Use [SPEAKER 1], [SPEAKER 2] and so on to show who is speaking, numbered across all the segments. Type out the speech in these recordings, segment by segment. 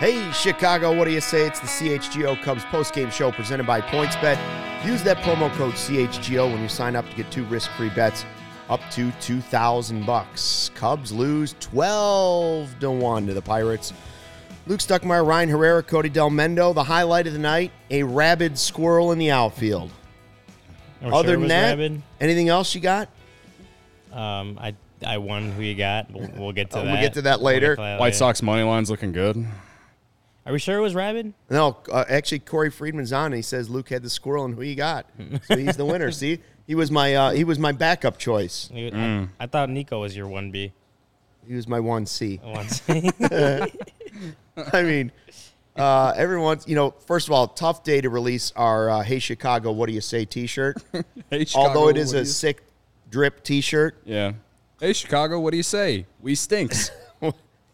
[SPEAKER 1] Hey, Chicago, what do you say? It's the CHGO Cubs postgame show presented by PointsBet. Use that promo code CHGO when you sign up to get two risk-free bets up to 2000 bucks. Cubs lose 12 to 1 to the Pirates. Luke Stuckmeyer, Ryan Herrera, Cody Delmendo. The highlight of the night, a rabid squirrel in the outfield.
[SPEAKER 2] I'm
[SPEAKER 1] Other
[SPEAKER 2] it
[SPEAKER 1] than that,
[SPEAKER 2] rabid.
[SPEAKER 1] anything else you got?
[SPEAKER 2] Um, I I won. Who you got? We'll, we'll get to
[SPEAKER 1] Oh,
[SPEAKER 2] that.
[SPEAKER 1] we'll get to that later.
[SPEAKER 2] We'll to that
[SPEAKER 3] White
[SPEAKER 2] later.
[SPEAKER 3] Sox money line's looking good.
[SPEAKER 2] Are we sure it was rabid?
[SPEAKER 1] No, uh, actually, Corey Friedman's on. And he says Luke had the squirrel, and who he got? So he's the winner. See, he was my uh, he was my backup choice.
[SPEAKER 2] I,
[SPEAKER 3] Mm.
[SPEAKER 2] I thought Nico was your one B.
[SPEAKER 1] He was my one C.
[SPEAKER 2] Once.
[SPEAKER 1] I mean, uh, everyone's, you know, first of all, tough day to release our uh, Hey Chicago, What Do You Say t shirt.
[SPEAKER 3] Hey, Chicago,
[SPEAKER 1] Although it is
[SPEAKER 3] what do
[SPEAKER 1] a
[SPEAKER 3] you-
[SPEAKER 1] sick drip t shirt.
[SPEAKER 3] yeah. Hey, Chicago, what do you say? We stinks.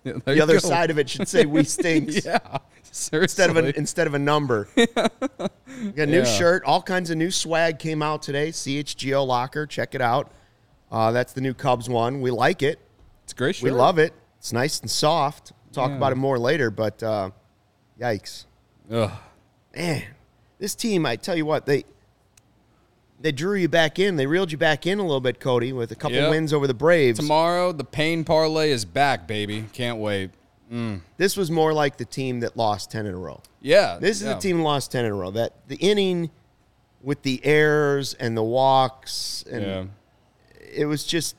[SPEAKER 3] Yeah,
[SPEAKER 1] The other
[SPEAKER 3] go.
[SPEAKER 1] side of it should say We Stinks
[SPEAKER 3] yeah.
[SPEAKER 1] instead of a, instead of a number. Got a new
[SPEAKER 3] Yeah.
[SPEAKER 1] shirt. All kinds of new swag came out today. CHGO Locker. Check it out. Uh, that's the new Cubs one. We like it.
[SPEAKER 3] it's a great shirt.
[SPEAKER 1] We love it. It's nice and soft. Talk
[SPEAKER 3] Yeah.
[SPEAKER 1] about it more later, but uh, yikes.
[SPEAKER 3] Ugh.
[SPEAKER 1] man, this team, I tell you what, they they drew you back in. They reeled you back in a little bit, Cody, with a couple
[SPEAKER 3] Yep.
[SPEAKER 1] wins over the Braves.
[SPEAKER 3] Tomorrow, the pain parlay is back, baby. Can't wait.
[SPEAKER 1] This was more like the team that lost 10 in a row.
[SPEAKER 3] Yeah.
[SPEAKER 1] This is
[SPEAKER 3] yeah.
[SPEAKER 1] the team that lost 10 in a row. That the inning with the errors and the walks and
[SPEAKER 3] Yeah.
[SPEAKER 1] it was just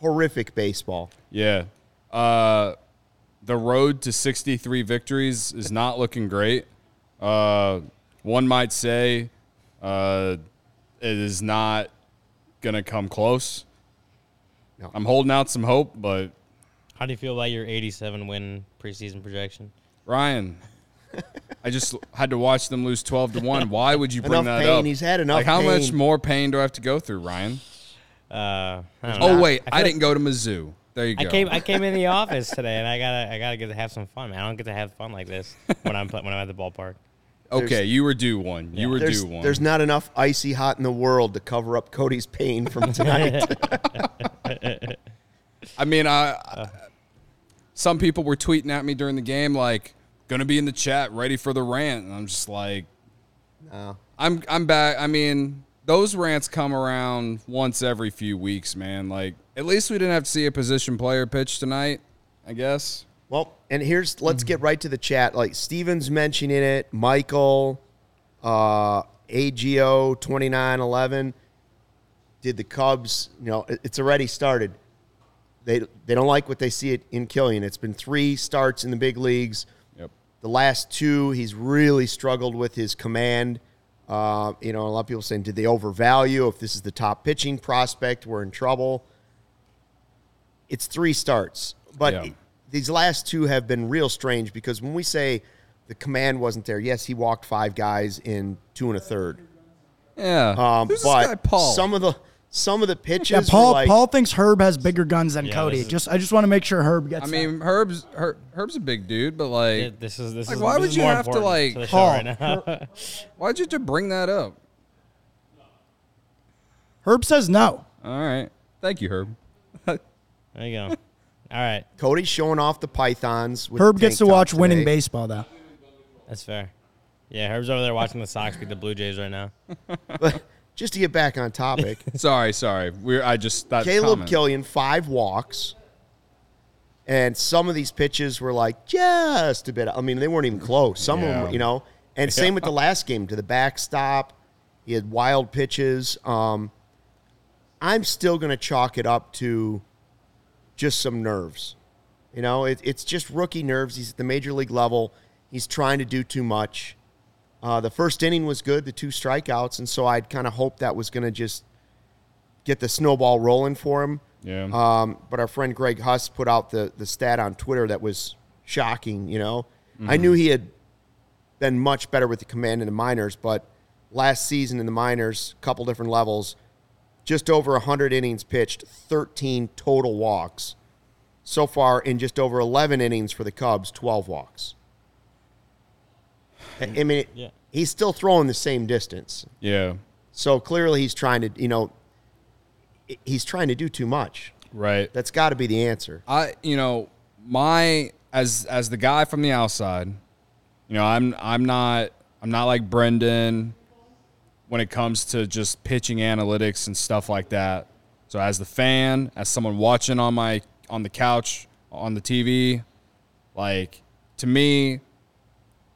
[SPEAKER 1] horrific baseball.
[SPEAKER 3] Yeah. Uh, the road to 63 victories is not looking great. Uh, one might say uh, it is not going to come close.
[SPEAKER 1] No.
[SPEAKER 3] I'm holding out some hope, but
[SPEAKER 2] How do you feel about your 87 win preseason projection?
[SPEAKER 3] Ryan, I just had to watch them lose 12 to 1. Why would you bring
[SPEAKER 1] Enough
[SPEAKER 3] that
[SPEAKER 1] pain.
[SPEAKER 3] up?
[SPEAKER 1] He's had enough
[SPEAKER 3] Like, how much more pain do I have to go through, Ryan?
[SPEAKER 2] Uh, I don't
[SPEAKER 3] Oh, wait. I,
[SPEAKER 2] feel
[SPEAKER 3] didn't go to Mizzou. There you
[SPEAKER 2] I
[SPEAKER 3] go.
[SPEAKER 2] came. I came in the office today, and I gotta. I gotta get to have some fun, man. I don't get to have fun like this when I'm pla- when I'm at the ballpark.
[SPEAKER 3] Okay, you were due one. You
[SPEAKER 2] Yeah.
[SPEAKER 3] were
[SPEAKER 1] There's,
[SPEAKER 3] due one.
[SPEAKER 1] there's not enough icy hot in the world to cover up Cody's pain from tonight.
[SPEAKER 3] I mean, I, I- some people were tweeting at me during the game like, "Gonna be in the chat, ready for the rant," and I'm just like,
[SPEAKER 1] No.
[SPEAKER 3] "I'm I'm back." I mean, those rants come around once every few weeks, man. Like, at least we didn't have to see a position player pitch tonight. I guess.
[SPEAKER 1] Well, and here's let's get right to the chat. Like Steven's mentioning it, Michael, uh, AGO twenty nine eleven. Did the Cubs? You know, it's already started. They they don't like what they see it in Kilian. It's been three starts in the big leagues.
[SPEAKER 3] Yep.
[SPEAKER 1] The last two, he's really struggled with his command. Uh, you know, a lot of people saying, did they overvalue? If this is the top pitching prospect, we're in trouble. It's three starts, but
[SPEAKER 3] Yeah.
[SPEAKER 1] These last two have been real strange because when we say the command wasn't there, yes, he walked five guys in two and a third.
[SPEAKER 3] Yeah.
[SPEAKER 1] Um,
[SPEAKER 3] Who's
[SPEAKER 1] but
[SPEAKER 3] this guy, Paul?
[SPEAKER 1] some of the some of the pitches,
[SPEAKER 4] Yeah, Paul.
[SPEAKER 1] like,
[SPEAKER 4] Paul thinks Herb has bigger guns than
[SPEAKER 2] Yeah,
[SPEAKER 4] Cody.
[SPEAKER 2] is-
[SPEAKER 4] Just I just want to make sure Herb gets.
[SPEAKER 3] I mean, Herb's Her, Herb's a big dude, but like,
[SPEAKER 2] Yeah, this is this
[SPEAKER 3] Like,
[SPEAKER 2] is.
[SPEAKER 3] why
[SPEAKER 2] this
[SPEAKER 3] would
[SPEAKER 2] is
[SPEAKER 3] you
[SPEAKER 2] more
[SPEAKER 3] have to, like,
[SPEAKER 2] to
[SPEAKER 4] Paul,
[SPEAKER 2] right now?
[SPEAKER 3] why'd you have to bring that up?
[SPEAKER 4] Herb says no.
[SPEAKER 3] All right, thank you, Herb.
[SPEAKER 2] there you go. All right,
[SPEAKER 1] Cody's showing off the pythons. With
[SPEAKER 4] Herb
[SPEAKER 1] the
[SPEAKER 4] gets
[SPEAKER 1] tank
[SPEAKER 4] to watch
[SPEAKER 1] top
[SPEAKER 4] winning
[SPEAKER 1] today.
[SPEAKER 4] baseball though.
[SPEAKER 2] that's fair. Yeah, Herb's over there watching the Sox beat the Blue Jays right now.
[SPEAKER 1] But just to get back on topic,
[SPEAKER 3] Sorry, sorry. We're I just that
[SPEAKER 1] Caleb
[SPEAKER 3] comment.
[SPEAKER 1] Kilian five walks, and some of these pitches were like just a bit. I mean, they weren't even close. Some of them,
[SPEAKER 3] Yeah.
[SPEAKER 1] were, you know. And same with the last game to the backstop. He had wild pitches. Um, I'm still going to chalk it up to just some nerves. You know, it, it's just rookie nerves. He's at the major league level. He's trying to do too much. Uh, the first inning was good, the two strikeouts, and so I'd kind of hoped that was going to just get the snowball rolling for him.
[SPEAKER 3] Yeah.
[SPEAKER 1] Um, but our friend Greg Huss put out the the stat on Twitter that was shocking. You know, I knew he had been much better with the command in the minors, but last season in the minors, a couple different levels, just over 100 innings pitched, 13 total walks. So far, in just over 11 innings for the Cubs, 12 walks. I I mean,
[SPEAKER 2] Yeah.
[SPEAKER 1] he's still throwing the same distance.
[SPEAKER 3] yeah.
[SPEAKER 1] So clearly, he's trying to, you know, he's trying to do too much.
[SPEAKER 3] Right.
[SPEAKER 1] That's got to be the answer.
[SPEAKER 3] I you know my as as the guy from the outside, you know I'm I'm not I'm not like Brendan when it comes to just pitching analytics and stuff like that. So as the fan, as someone watching on my on the couch on the TV, like to me,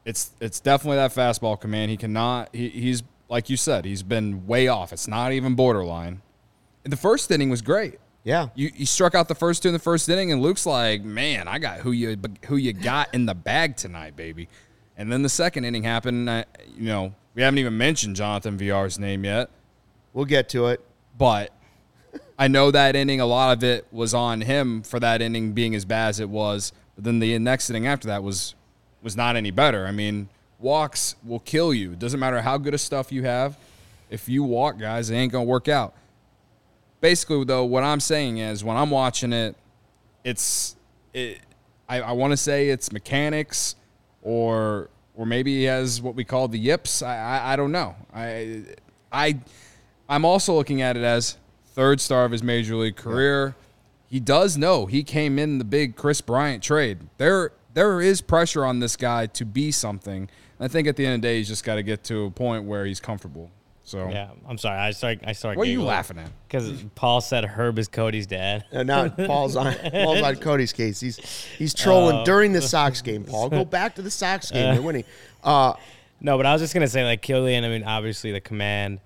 [SPEAKER 3] it's it's definitely that fastball command. He cannot. He, he's like you said. He's been way off. It's not even borderline. The first inning was great.
[SPEAKER 1] Yeah.
[SPEAKER 3] You, you struck out the first two in the first inning, and Luke's like, "Man, I got who you who you got in the bag tonight, baby." And then the second inning happened. I, you know, we haven't even mentioned Jonathan Villar's name yet,
[SPEAKER 1] We'll get to it.
[SPEAKER 3] but I know that inning. A lot of it was on him for that inning being as bad as it was. But then the next inning after that was was not any better. I mean, walks will kill you. It doesn't matter how good of stuff you have. If you walk, guys, it ain't gonna work out basically though what i'm saying is when i'm watching it it's it, i, I want to say it's mechanics or or maybe he has what we call the yips. I, I i don't know. I i i'm also looking at it as third star of his major league career. He does know he came in the big Kris Bryant trade. There there is pressure on this guy to be something. I think at the end of the day he's just got to get to a point where he's comfortable so
[SPEAKER 2] Yeah, I'm sorry. I started. I started.
[SPEAKER 3] what are you laughing at
[SPEAKER 2] Because Paul said Herb is Cody's dad.
[SPEAKER 1] Uh, not Paul's on Paul's on Cody's case. He's he's trolling
[SPEAKER 2] Oh.
[SPEAKER 1] during the Sox game. Paul, go back to the Sox game. They're winning. Uh,
[SPEAKER 2] No, but I was just gonna say like Kilian. I mean, obviously the command,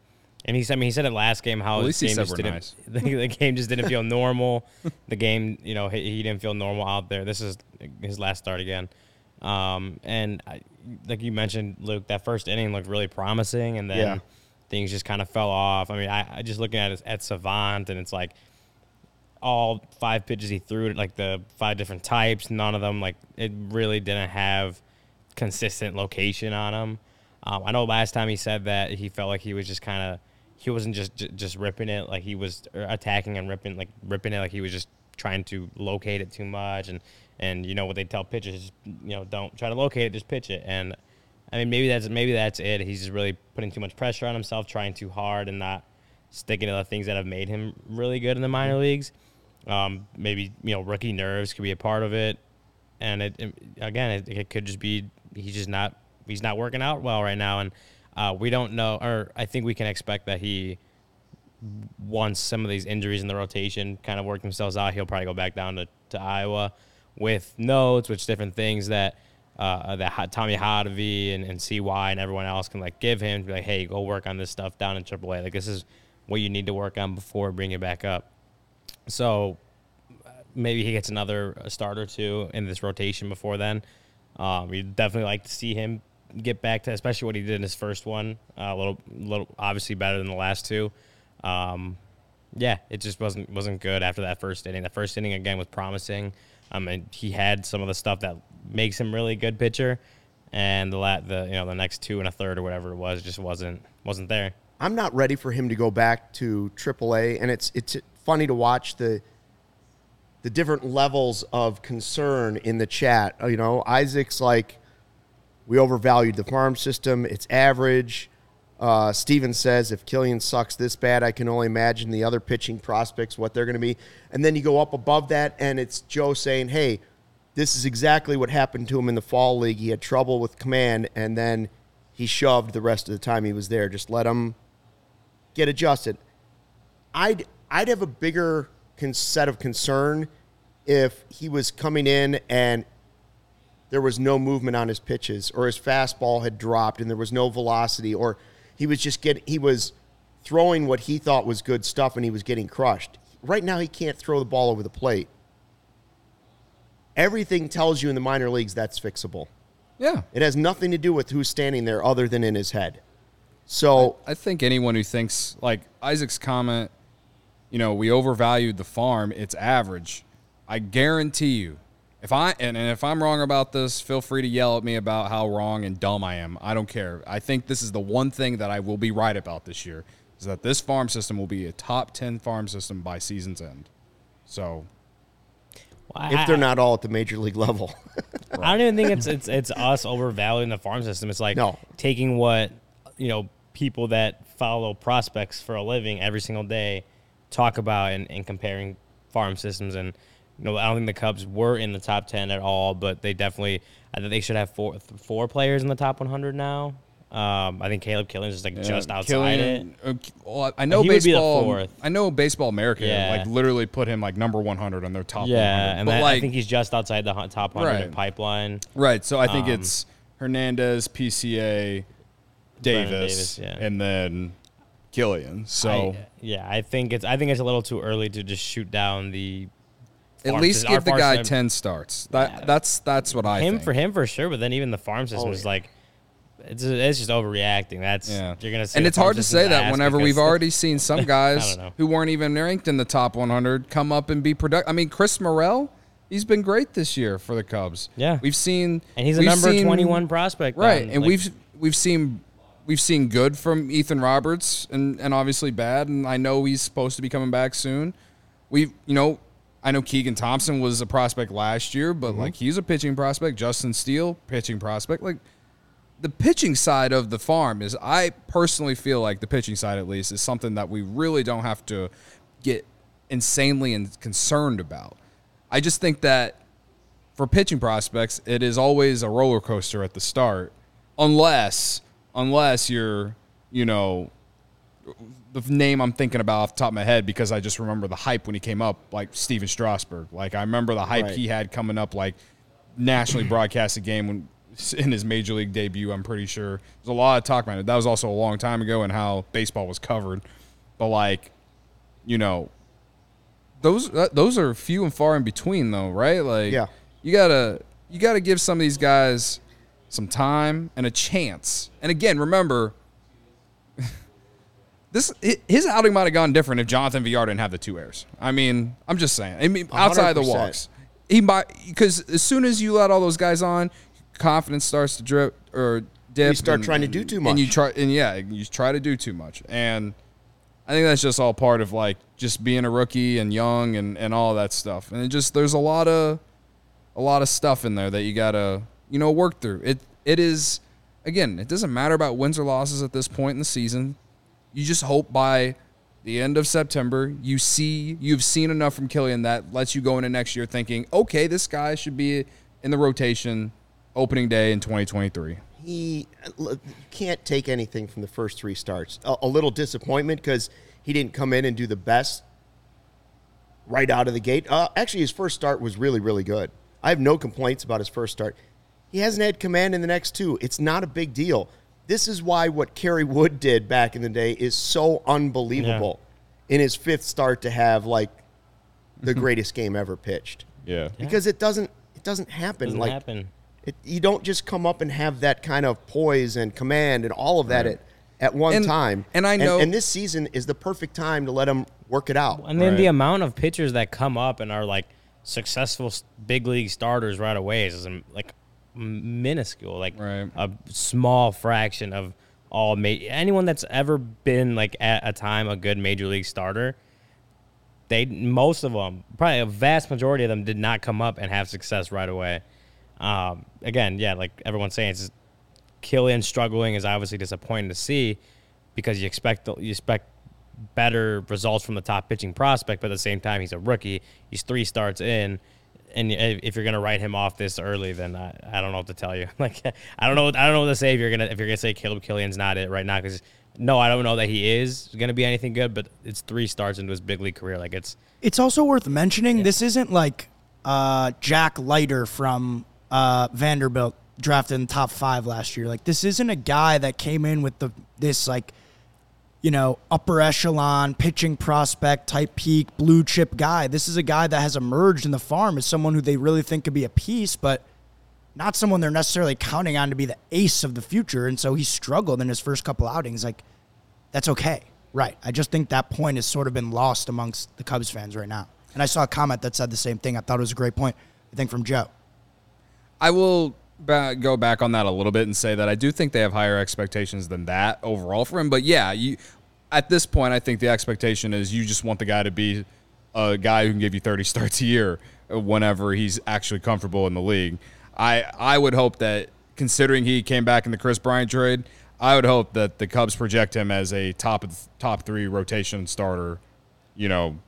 [SPEAKER 2] and he said. I mean, he said it last game how
[SPEAKER 3] At
[SPEAKER 2] his
[SPEAKER 3] least he
[SPEAKER 2] game just didn't.
[SPEAKER 3] nice.
[SPEAKER 2] The, the game just didn't feel normal. the game, you know, he, he didn't feel normal out there. This is his last start again, um, and I, like you mentioned, Luke, that first inning looked really promising, and then
[SPEAKER 1] Yeah.
[SPEAKER 2] Things just kind of fell off. I mean, I, I just looking at it at Savant, and it's like all five pitches he threw, like the five different types, none of them like it really didn't have consistent location on him. Um, I know last time he said that he felt like he was just kind of he wasn't just j- just ripping it like he was er, attacking and ripping like ripping it like he was just trying to locate it too much and and you know what they tell pitchers you know don't try to locate it just pitch it and I mean maybe that's maybe that's it. He's just really putting too much pressure on himself trying too hard and not sticking to the things that have made him really good in the minor leagues. Um, maybe you know rookie nerves could be a part of it. And it, it- again it, it could just be he's just not he's not working out well right now. And uh, we don't know or i think we can expect that he once some of these injuries in the rotation kind of work themselves out he'll probably go back down to, to iowa with notes which different things that uh, that Tommy Hottovy and, and CY and everyone else can like give him like, hey, go work on this stuff down in AAA. Like this is what you need to work on before bringing it back up. So maybe he gets another uh, start or two in this rotation before then. Um, you'd definitely like to see him get back to, especially what he did in his first one. Uh, a little, little, obviously better than the last two. Um, yeah, it just wasn't wasn't good after that first inning. The first inning again was promising. I mean, he had some of the stuff that makes him really good pitcher, and the la- the you know the next two and a third or whatever it was just wasn't wasn't there.
[SPEAKER 1] I'm not ready for him to go back to AAA, and it's it's funny to watch the the different levels of concern in the chat. You know, Isaac's like, we overvalued the farm system. It's average. Uh, Steven says, if Kilian sucks this bad, I can only imagine the other pitching prospects, what they're going to be. And then you go up above that, and it's Joe saying, hey, this is exactly what happened to him in the fall league. He had trouble with command, and then he shoved the rest of the time he was there. Just let him get adjusted. I'd I'd have a bigger con- set of concern if he was coming in and there was no movement on his pitches, or his fastball had dropped and there was no velocity, or he was just getting he was throwing what he thought was good stuff and he was getting crushed. Right now, he can't throw the ball over the plate. Everything tells you in the minor leagues that's fixable.
[SPEAKER 3] Yeah.
[SPEAKER 1] It has nothing to do with who's standing there other than in his head. So
[SPEAKER 3] I think anyone who thinks like Isaac's comment, you know, we overvalued the farm. It's average. I guarantee you, if I and, and if I'm wrong about this, feel free to yell at me about how wrong and dumb I am. I don't care. I think this is the one thing that I will be right about this year is that this farm system will be a top ten farm system by season's end. So
[SPEAKER 1] if they're not all at the major league level.
[SPEAKER 2] I don't even think it's it's it's us overvaluing the farm system. It's like
[SPEAKER 1] No.
[SPEAKER 2] taking what you know people that follow prospects for a living every single day talk about and, and comparing farm systems and know I don't think the Cubs were in the top ten at all, but they definitely I think they should have four four players in the top 100 now. Um, I think Caleb Kilian's just like just outside
[SPEAKER 3] Kilian-
[SPEAKER 2] it.
[SPEAKER 3] uh, well, I know
[SPEAKER 2] He would be the
[SPEAKER 3] baseball. I know Baseball America
[SPEAKER 2] Yeah.
[SPEAKER 3] like literally put him like number 100 on their top. 100.
[SPEAKER 2] Yeah, and
[SPEAKER 3] but
[SPEAKER 2] that,
[SPEAKER 3] like
[SPEAKER 2] I think he's just outside the top 100
[SPEAKER 3] Right.
[SPEAKER 2] pipeline.
[SPEAKER 3] right. So I think
[SPEAKER 2] um,
[SPEAKER 3] it's Hernandez, PCA, Davis,
[SPEAKER 2] Davis, yeah.
[SPEAKER 3] and then Kilian. So
[SPEAKER 2] I, yeah, I think it's I think it's a little too early to just shoot down the.
[SPEAKER 3] At least
[SPEAKER 2] system.
[SPEAKER 3] Give the guy
[SPEAKER 2] system-
[SPEAKER 3] 10 starts. That
[SPEAKER 2] Yeah.
[SPEAKER 3] that's that's what I
[SPEAKER 2] him
[SPEAKER 3] think.
[SPEAKER 2] for him for sure, but then even the farm system
[SPEAKER 1] Oh,
[SPEAKER 2] is
[SPEAKER 1] yeah.
[SPEAKER 2] like, it's it's just overreacting. That's
[SPEAKER 3] Yeah,
[SPEAKER 2] you're gonna
[SPEAKER 3] and it's hard to say that whenever we've already seen some guys who weren't even ranked in the top 100 come up and be productive. I mean, Chris Morel, he's been great this year for the Cubs.
[SPEAKER 2] Yeah.
[SPEAKER 3] we've seen,
[SPEAKER 2] and he's a number
[SPEAKER 3] seen-
[SPEAKER 2] 21 prospect,
[SPEAKER 3] right?
[SPEAKER 2] on,
[SPEAKER 3] and
[SPEAKER 2] like,
[SPEAKER 3] we've we've seen we've seen good from Ethan Roberts, and and obviously bad. And I know he's supposed to be coming back soon. We've you know. I know Keegan Thompson was a prospect last year, but mm-hmm. like he's a pitching prospect. Justin Steele, pitching prospect. Like the pitching side of the farm is I personally feel like the pitching side at least is something that we really don't have to get insanely and concerned about. I just think that for pitching prospects, it is always a roller coaster at the start, unless unless you're you know the name I'm thinking about off the top of my head because I just remember the hype when he came up, like Stephen Strasburg. Like I remember the hype
[SPEAKER 1] Right.
[SPEAKER 3] he had coming up, like nationally broadcast broadcasted game when in his major league debut. I'm pretty sure there's a lot of talk about it. That was also a long time ago and how baseball was covered. But like, you know, those uh, those are few and far in between, though, right? Like,
[SPEAKER 1] Yeah.
[SPEAKER 3] you gotta you gotta give some of these guys some time and a chance. And again, remember. This his outing might have gone different if Jonathan Villar didn't have the two errors. I mean, I'm just saying. I mean, outside the
[SPEAKER 1] 100%.
[SPEAKER 3] walks, he might because as soon as you let all those guys on, confidence starts to drip or dip.
[SPEAKER 1] You start
[SPEAKER 3] and-
[SPEAKER 1] trying to do too much,
[SPEAKER 3] and you try and yeah, you try to do too much. And I think that's just all part of like just being a rookie and young and and all that stuff. And it just there's a lot of a lot of stuff in there that you gotta you know work through. It it is again. It doesn't matter about wins or losses at this point in the season. You just hope by the end of September you see you've seen enough from Kilian that lets you go into next year thinking, okay, this guy should be in the rotation opening day in 2023.
[SPEAKER 1] he can't take anything from the first three starts. A, a little disappointment because he didn't come in and do the best right out of the gate. Uh, actually, his first start was really, really good. I have no complaints about his first start. He hasn't had command in the next two. It's not a big deal. This is why what Kerry Wood did back in the day is so unbelievable in his fifth start to have like the greatest game ever pitched.
[SPEAKER 3] Yeah.
[SPEAKER 1] Because it doesn't it doesn't happen
[SPEAKER 2] doesn't
[SPEAKER 1] like
[SPEAKER 2] happen.
[SPEAKER 1] it, you don't just come up and have that kind of poise and command and all of that
[SPEAKER 3] Right.
[SPEAKER 1] at, at one
[SPEAKER 3] And-
[SPEAKER 1] time.
[SPEAKER 3] and I know-
[SPEAKER 1] and, this season is the perfect time to let him work it out.
[SPEAKER 2] And then the amount of pitchers that come up and are like successful big league starters right away is um, like m- minuscule, like
[SPEAKER 3] Right.
[SPEAKER 2] a small fraction of all ma- anyone that's ever been like at a time a good major league starter. They most of them, probably a vast majority of them, did not come up and have success right away. Um, again, yeah, like everyone's saying, it's just Kilian struggling is obviously disappointing to see because you expect you expect better results from the top pitching prospect, but at the same time he's a rookie. He's three starts in, and if you're gonna write him off this early, then I, I don't know what to tell you. Like I don't know I don't know what to say if you're gonna if you're gonna say Caleb Kilian's not it right now because no, I don't know that he is gonna be anything good, but it's three starts into his big league career. Like it's
[SPEAKER 4] It's also worth mentioning this isn't like uh, Jack Leiter from uh, Vanderbilt drafted in the top five last year. Like this isn't a guy that came in with the this like you know upper echelon pitching prospect type peak blue chip guy. This is a guy that has emerged in the farm as someone who they really think could be a piece, but not someone they're necessarily counting on to be the ace of the future. And so he struggled in his first couple outings. Like that's okay. Right. I just think that point has sort of been lost amongst the Cubs fans right now. And I saw a comment that said the same thing. I thought it was a great point. I think from Joe.
[SPEAKER 3] I will go back on that a little bit and say that I do think they have higher expectations than that overall for him. But yeah, you at this point, I think the expectation is you just want the guy to be a guy who can give you 30 starts a year whenever he's actually comfortable in the league. I I would hope that considering he came back in the Kris Bryant trade, I would hope that the Cubs project him as a top top three rotation starter, you know,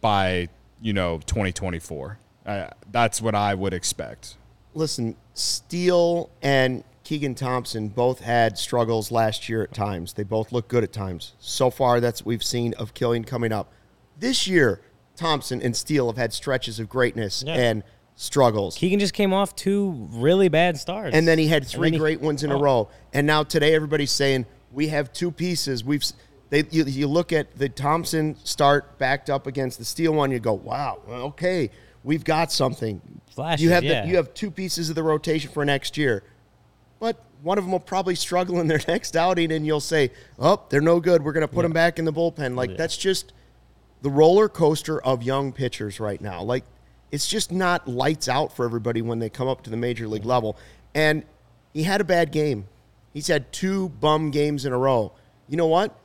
[SPEAKER 3] by you know 2024. Uh, that's what I would expect.
[SPEAKER 1] listen, Steele and Keegan Thompson both had struggles last year at times. They both look good at times. So far, that's what we've seen of Kilian coming up. This year, Thompson and Steele have had stretches of greatness
[SPEAKER 2] Yeah.
[SPEAKER 1] and struggles.
[SPEAKER 2] Keegan just came off two really bad starts,
[SPEAKER 1] and then he had three
[SPEAKER 2] he-
[SPEAKER 1] great ones in a
[SPEAKER 2] Oh.
[SPEAKER 1] row. And now today, everybody's saying we have two pieces. We've they you, you look at the Thompson start backed up against the Steele one. You go, wow, okay, we've got something.
[SPEAKER 2] Flashes,
[SPEAKER 1] you have
[SPEAKER 2] yeah.
[SPEAKER 1] the, you have two pieces of the rotation for next year, but one of them will probably struggle in their next outing, and you'll say, oh, they're no good. We're going to put them back in the bullpen. Like that's just the roller coaster of young pitchers right now. Like it's just not lights out for everybody when they come up to the major league level. And he had a bad game. He's had two bum games in a row. You know what?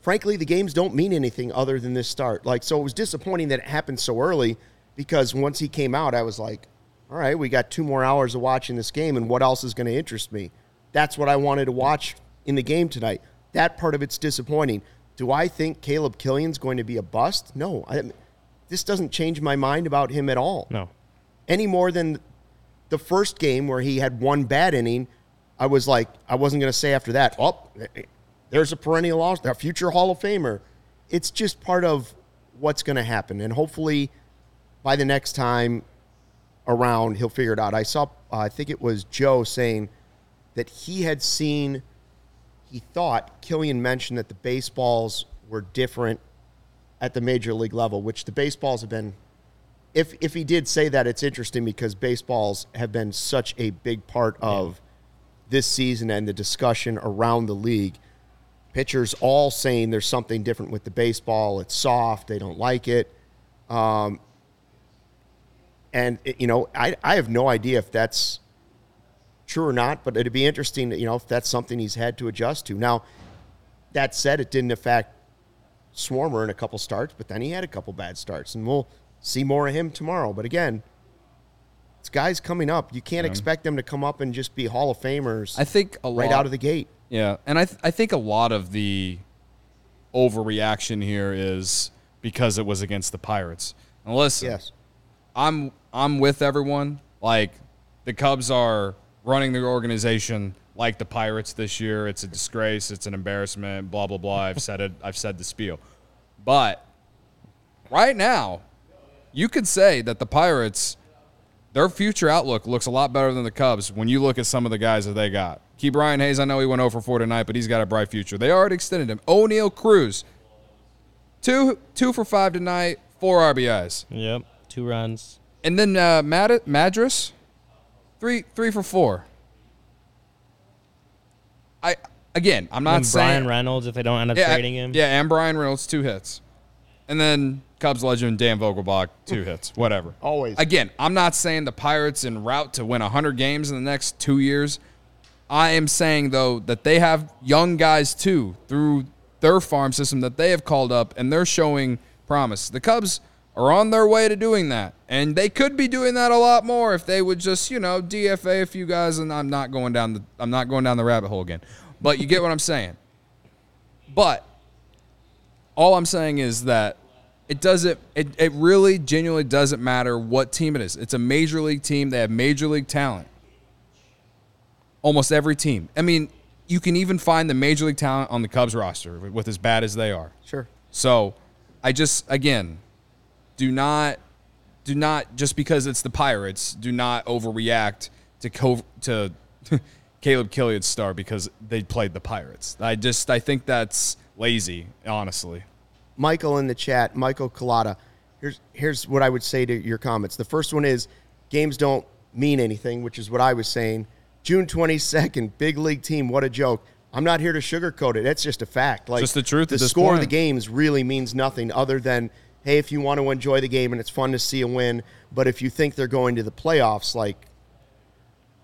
[SPEAKER 1] Frankly, the games don't mean anything other than this start. Like so it was disappointing that it happened so early because once he came out, I was like, all right, we got two more hours of watching this game and what else is going to interest me? That's what I wanted to watch in the game tonight. That part of it's disappointing. Do I think Caleb Kilian's going to be a bust? No. I, this doesn't change my mind about him at all.
[SPEAKER 2] No,
[SPEAKER 1] Any more than the first game where he had one bad inning. I was like, I wasn't going to say after that, oh, there's a perennial all a future Hall of Famer. It's just part of what's going to happen. And hopefully by the next time around, he'll figure it out. I saw, uh, I think it was Joe saying that he had seen, he thought, Kilian mentioned that the baseballs were different at the major league level, which the baseballs have been. If if he did say that, it's interesting because baseballs have been such a big part of this season and the discussion around the league. Pitchers all saying there's something different with the baseball. It's soft. They don't like it. Um, and it- you know, I I have no idea if that's true or not, but it'd be interesting, you know, if that's something he's had to adjust to. Now, that said, it didn't affect Swarmer in a couple starts, but then he had a couple bad starts, and we'll see more of him tomorrow. But again, it's guys coming up. You can't expect them to come up and just be Hall of Famers
[SPEAKER 3] I think lot
[SPEAKER 1] right out of the gate.
[SPEAKER 3] Yeah, and I th- I think a lot of the overreaction here is because it was against the Pirates. And listen,
[SPEAKER 1] Yes.
[SPEAKER 3] I'm I'm with everyone. Like the Cubs are running their organization like the Pirates this year. It's a disgrace. It's an embarrassment. Blah blah blah. I've said it. I've said the spiel. But right now, you could say that the Pirates, their future outlook looks a lot better than the Cubs when you look at some of the guys that they got. Ke'Bryan Hayes, I know he went over 4 tonight, but he's got a bright future. They already extended him. Oneil Cruz, two two for five tonight, four RBIs.
[SPEAKER 2] yep, two runs.
[SPEAKER 3] And then uh, Mad- Madris, three three for four. I again, I'm not
[SPEAKER 2] And
[SPEAKER 3] saying
[SPEAKER 2] Bryan Reynolds, if they don't end up
[SPEAKER 3] yeah,
[SPEAKER 2] trading him,
[SPEAKER 3] Yeah, and Bryan Reynolds two hits, and then Cubs legend Dan Vogelbach two hits. Whatever.
[SPEAKER 1] Always.
[SPEAKER 3] Again, I'm not saying the Pirates en route to win 100 games in the next two years. I am saying though that they have young guys too through their farm system that they have called up, and they're showing promise. The Cubs are on their way to doing that, and they could be doing that a lot more if they would just you know DFA a few guys. And I'm not going down the I'm not going down the rabbit hole again, but you get what I'm saying. But all I'm saying is that it doesn't it, it really genuinely doesn't matter what team it is. It's a major league team. They have major league talent. Almost every team. I mean, you can even find the major league talent on the Cubs roster with as bad as they are.
[SPEAKER 1] Sure.
[SPEAKER 3] So, I just again, do not do not just because it's the Pirates, do not overreact to co- to Caleb Kilian's star because they played the Pirates. I just I think that's lazy, honestly.
[SPEAKER 1] Michael in the chat, Michael Collada. Here's here's what I would say to your comments. The first one is games don't mean anything, which is what I was saying. June 22nd, big league team. What a joke. I'm not here to sugarcoat it. That's just a fact. Like
[SPEAKER 3] Just the truth
[SPEAKER 1] The score of the games really means nothing other than hey, if you want to enjoy the game and it's fun to see a win, but if you think they're going to the playoffs, like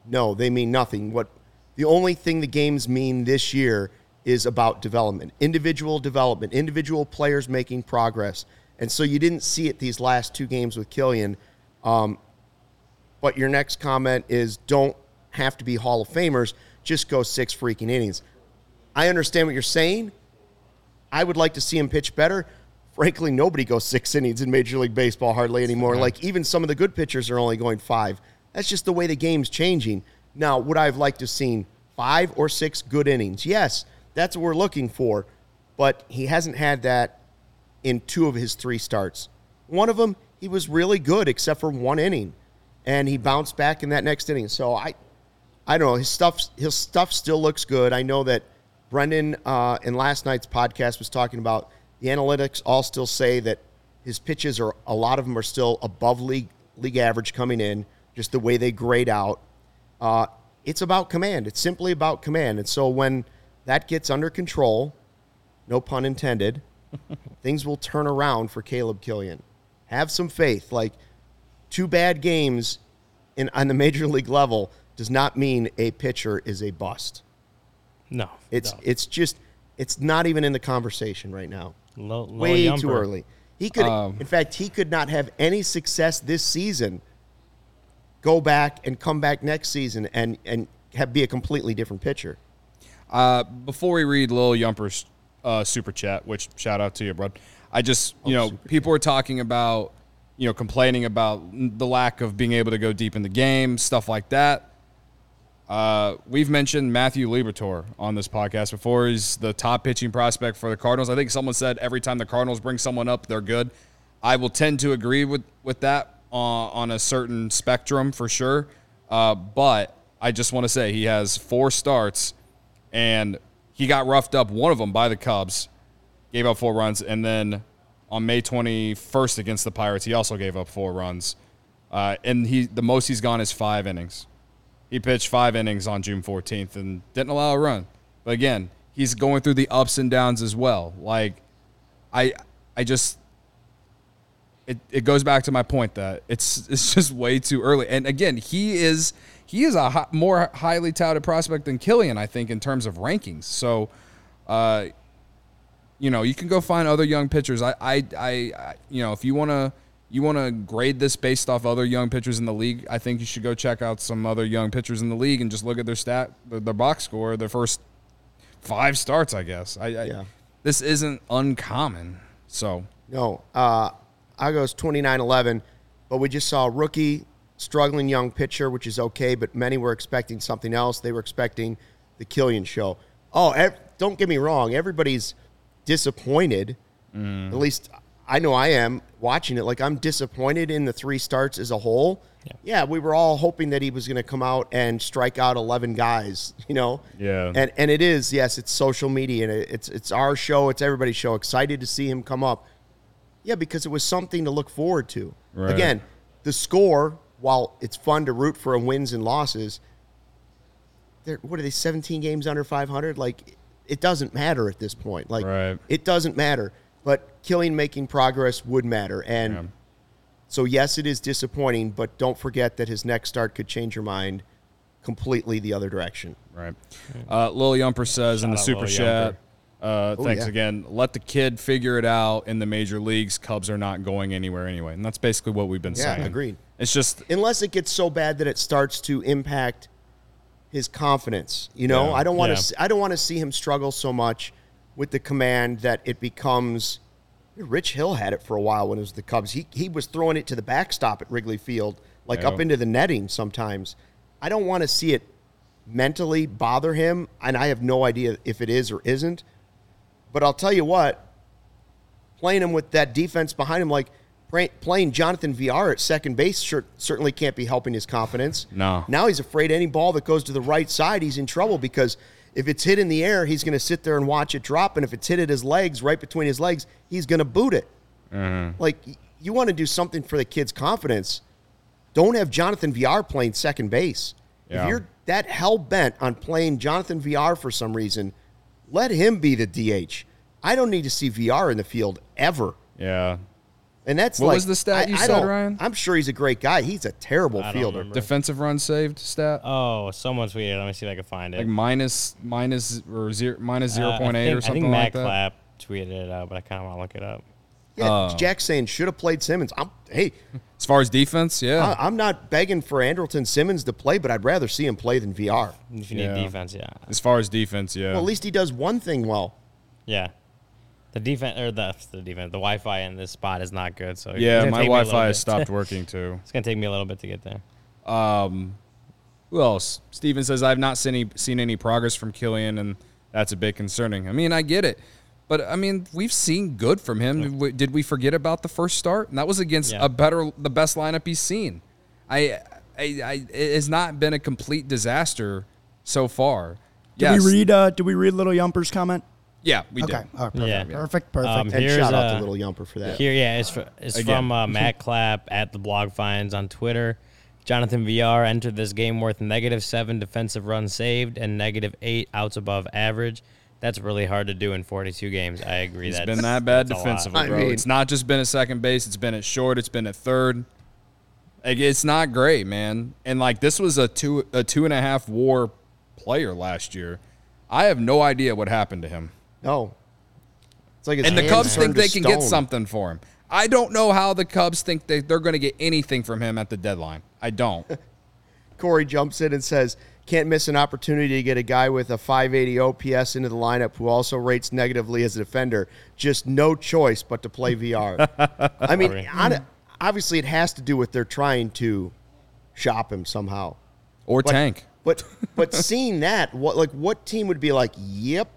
[SPEAKER 1] no, they mean nothing. What the only thing the games mean this year is about development, individual development, individual players making progress. And so you didn't see it these last two games with Kilian. Um, but your next comment is don't have to be Hall of Famers, just go six freaking innings. I understand what you're saying. I would like to see him pitch better. Frankly, nobody goes six innings in Major League Baseball hardly anymore. Like even some of the good pitchers are only going five. That's just the way the game's changing. Now, would I have liked to have seen five or six good innings? Yes, that's what we're looking for. But he hasn't had that in two of his three starts. One of them, he was really good except for one inning, and he bounced back in that next inning. So I, I don't know. His stuff, his stuff still looks good. I know that Brendan uh, in last night's podcast was talking about the analytics. All still say that his pitches are a lot of them are still above league league average coming in. Just the way they grade out. Uh, it's about command. It's simply about command. And so when that gets under control, no pun intended, things will turn around for Caleb Kilian. Have some faith. Like two bad games in on the major league level does not mean a pitcher is a bust.
[SPEAKER 2] No,
[SPEAKER 1] It's
[SPEAKER 2] no.
[SPEAKER 1] it's just it's not even in the conversation right now.
[SPEAKER 2] Low- low
[SPEAKER 1] Way too early. He could
[SPEAKER 3] Um,
[SPEAKER 1] in fact he could not have any success this season. Go back and come back next season and and have, be a completely different pitcher.
[SPEAKER 3] Uh, before we read Lil Yumper's uh, super chat, which shout out to you, bro. I just, you know, people are talking about, you know, complaining about the lack of being able to go deep in the game, stuff like that. Uh, we've mentioned Matthew Liberatore on this podcast before. He's the top pitching prospect for the Cardinals. I think someone said every time the Cardinals bring someone up, they're good. I will tend to agree with with that uh, on a certain spectrum for sure. Uh, but I just want to say he has four starts, and he got roughed up one of them by the Cubs, gave up four runs, and then on May 21st against the Pirates, he also gave up four runs. Uh, and he the most he's gone is five innings. He pitched five innings on June 14th and didn't allow a run. But again, he's going through the ups and downs as well. Like, I, I just, it, it goes back to my point that it's it's just way too early. And again, he is he is a more highly touted prospect than Kilian, I think, in terms of rankings. So, uh, you know, you can go find other young pitchers. I, I, I, I you know, if you want to, you want to grade this based off other young pitchers in the league, I think you should go check out some other young pitchers in the league and just look at their stat, their, their box score, their first five starts. I guess. I, I
[SPEAKER 1] Yeah.
[SPEAKER 3] this isn't uncommon. So
[SPEAKER 1] No, uh, I goes 29-11, but we just saw a rookie, struggling young pitcher, which is okay, but many were expecting something else. They were expecting the Kilian show. Oh, ev- don't get me wrong. Everybody's disappointed. At least I know I am watching it. Like I'm disappointed in the three starts as a whole. Yeah, we were all hoping that he was going to come out and strike out 11 guys, you know?
[SPEAKER 3] Yeah.
[SPEAKER 1] And and it is, yes, it's social media and it's it's our show, it's everybody's show. Excited to see him come up. Yeah, because it was something to look forward to.
[SPEAKER 3] Right.
[SPEAKER 1] Again, the score, while it's fun to root for wins and losses, they're what are they 17 games under 500? Like it doesn't matter at this point. Like
[SPEAKER 3] Right.
[SPEAKER 1] it doesn't matter. But Kilian making progress would matter. And
[SPEAKER 3] Yeah.
[SPEAKER 1] so yes, it is disappointing, but don't forget that his next start could change your mind completely the other direction.
[SPEAKER 3] Right. Uh, Lil Yumper says in the
[SPEAKER 2] Shout
[SPEAKER 3] super
[SPEAKER 2] Lil
[SPEAKER 3] chat.
[SPEAKER 2] Yumper.
[SPEAKER 3] Uh, thanks
[SPEAKER 1] yeah.
[SPEAKER 3] again. Let the kid figure it out in the major leagues. Cubs are not going anywhere anyway, and that's basically what we've been
[SPEAKER 1] Yeah,
[SPEAKER 3] saying.
[SPEAKER 1] agreed.
[SPEAKER 3] It's just
[SPEAKER 1] unless it gets so bad that it starts to impact his confidence. You know,
[SPEAKER 3] Yeah.
[SPEAKER 1] I don't want
[SPEAKER 2] Yeah.
[SPEAKER 1] to. I don't want to see him struggle so much with the command that it becomes. Rich Hill had it for a while when it was the Cubs. He he was throwing it to the backstop at Wrigley Field, like up into the netting sometimes. I don't want to see it mentally bother him, and I have no idea if it is or isn't. But I'll tell you what, playing him with that defense behind him, like playing Jonathan Villar at second base, sure, certainly can't be helping his confidence.
[SPEAKER 3] No.
[SPEAKER 1] Now he's afraid any ball that goes to the right side, he's in trouble because if it's hit in the air, he's going to sit there and watch it drop, and if it's hit at his legs, right between his legs, he's going to boot it. Mm-hmm. Like you want to do something for the kid's confidence. Don't have Jonathan Villar playing second base.
[SPEAKER 3] Yeah.
[SPEAKER 1] If you're that hell bent on playing Jonathan Villar for some reason, let him be the DH. I don't need to see Villar in the field ever.
[SPEAKER 3] Yeah.
[SPEAKER 1] And that's
[SPEAKER 3] What
[SPEAKER 1] like
[SPEAKER 3] was the stat you
[SPEAKER 1] I
[SPEAKER 3] said, Ryan?
[SPEAKER 1] I'm sure he's a great guy. He's a terrible
[SPEAKER 2] I don't
[SPEAKER 1] fielder.
[SPEAKER 2] remember.
[SPEAKER 3] Defensive run saved stat?
[SPEAKER 2] Oh, someone tweeted. Let me see if I can find it.
[SPEAKER 3] like minus minus or zero minus
[SPEAKER 2] Uh,
[SPEAKER 3] zero
[SPEAKER 2] I
[SPEAKER 3] point eight
[SPEAKER 2] think-
[SPEAKER 3] or something
[SPEAKER 2] I think
[SPEAKER 3] like
[SPEAKER 2] Matt
[SPEAKER 3] that.
[SPEAKER 2] Clapp tweeted it out, but I kind of want to look it up.
[SPEAKER 1] Yeah,
[SPEAKER 3] Oh.
[SPEAKER 1] Jack's saying should have played Simmons. I'm hey,
[SPEAKER 3] As far as defense, yeah.
[SPEAKER 1] I, I'm not begging for Andrelton Simmons to play, but I'd rather see him play than Villar.
[SPEAKER 2] If you need defense, yeah,
[SPEAKER 3] as far as defense, yeah.
[SPEAKER 1] Well, at least he does one thing well.
[SPEAKER 2] yeah. The defense or the the defense, the Wi-Fi in this spot is not good. So
[SPEAKER 3] yeah, my
[SPEAKER 2] take me a little
[SPEAKER 3] Wi-Fi has stopped working too.
[SPEAKER 2] it's gonna take me a little bit to get there.
[SPEAKER 3] Um, Who else? Steven says I've not seen any, seen any progress from Kilian, and that's a bit concerning. I mean, I get it, but I mean, we've seen good from him. W- Did we forget about the first start? And that was against
[SPEAKER 2] Yeah.
[SPEAKER 3] a better, the best lineup he's seen. I, I, I, it has not been a complete disaster so far.
[SPEAKER 4] Did
[SPEAKER 3] Yes.
[SPEAKER 4] we read? Uh, did we read Little Yumper's comment?
[SPEAKER 3] Yeah, we
[SPEAKER 4] okay.
[SPEAKER 3] did.
[SPEAKER 4] All right, perfect.
[SPEAKER 2] Yeah.
[SPEAKER 4] Perfect. Perfect.
[SPEAKER 2] Um,
[SPEAKER 1] And
[SPEAKER 2] Here's,
[SPEAKER 1] shout out
[SPEAKER 2] uh,
[SPEAKER 1] to Little Yumper for that.
[SPEAKER 2] Here, yeah, it's, fr- it's
[SPEAKER 3] Again.
[SPEAKER 2] from uh, Matt Clapp at the blog finds on Twitter. Jonathan Villar entered this game worth negative seven defensive runs saved and negative eight outs above average. That's really hard to do in 42 games. I agree.
[SPEAKER 3] It's
[SPEAKER 2] that's,
[SPEAKER 3] been that bad
[SPEAKER 2] that's a lot.
[SPEAKER 3] defensively,
[SPEAKER 1] I mean-
[SPEAKER 3] it's not just been at second base. It's been at short. It's been at third. Like, it's not great, man. And like this was a two a two and a half WAR player last year. I have no idea what happened to him.
[SPEAKER 1] No. It's like his
[SPEAKER 3] And the Cubs think they can get something for him. I don't know how the Cubs think they, they're going to get anything from him at the deadline. I don't.
[SPEAKER 1] Corey jumps in and says, "Can't miss an opportunity to get a guy with a 580 OPS into the lineup who also rates negatively as a defender. Just no choice but to play Villar." I mean,
[SPEAKER 2] Sorry.
[SPEAKER 1] on, obviously, it has to do with they're trying to shop him somehow.
[SPEAKER 3] Or
[SPEAKER 1] But,
[SPEAKER 3] tank.
[SPEAKER 1] But but seeing that, what like what team would be like? Yep.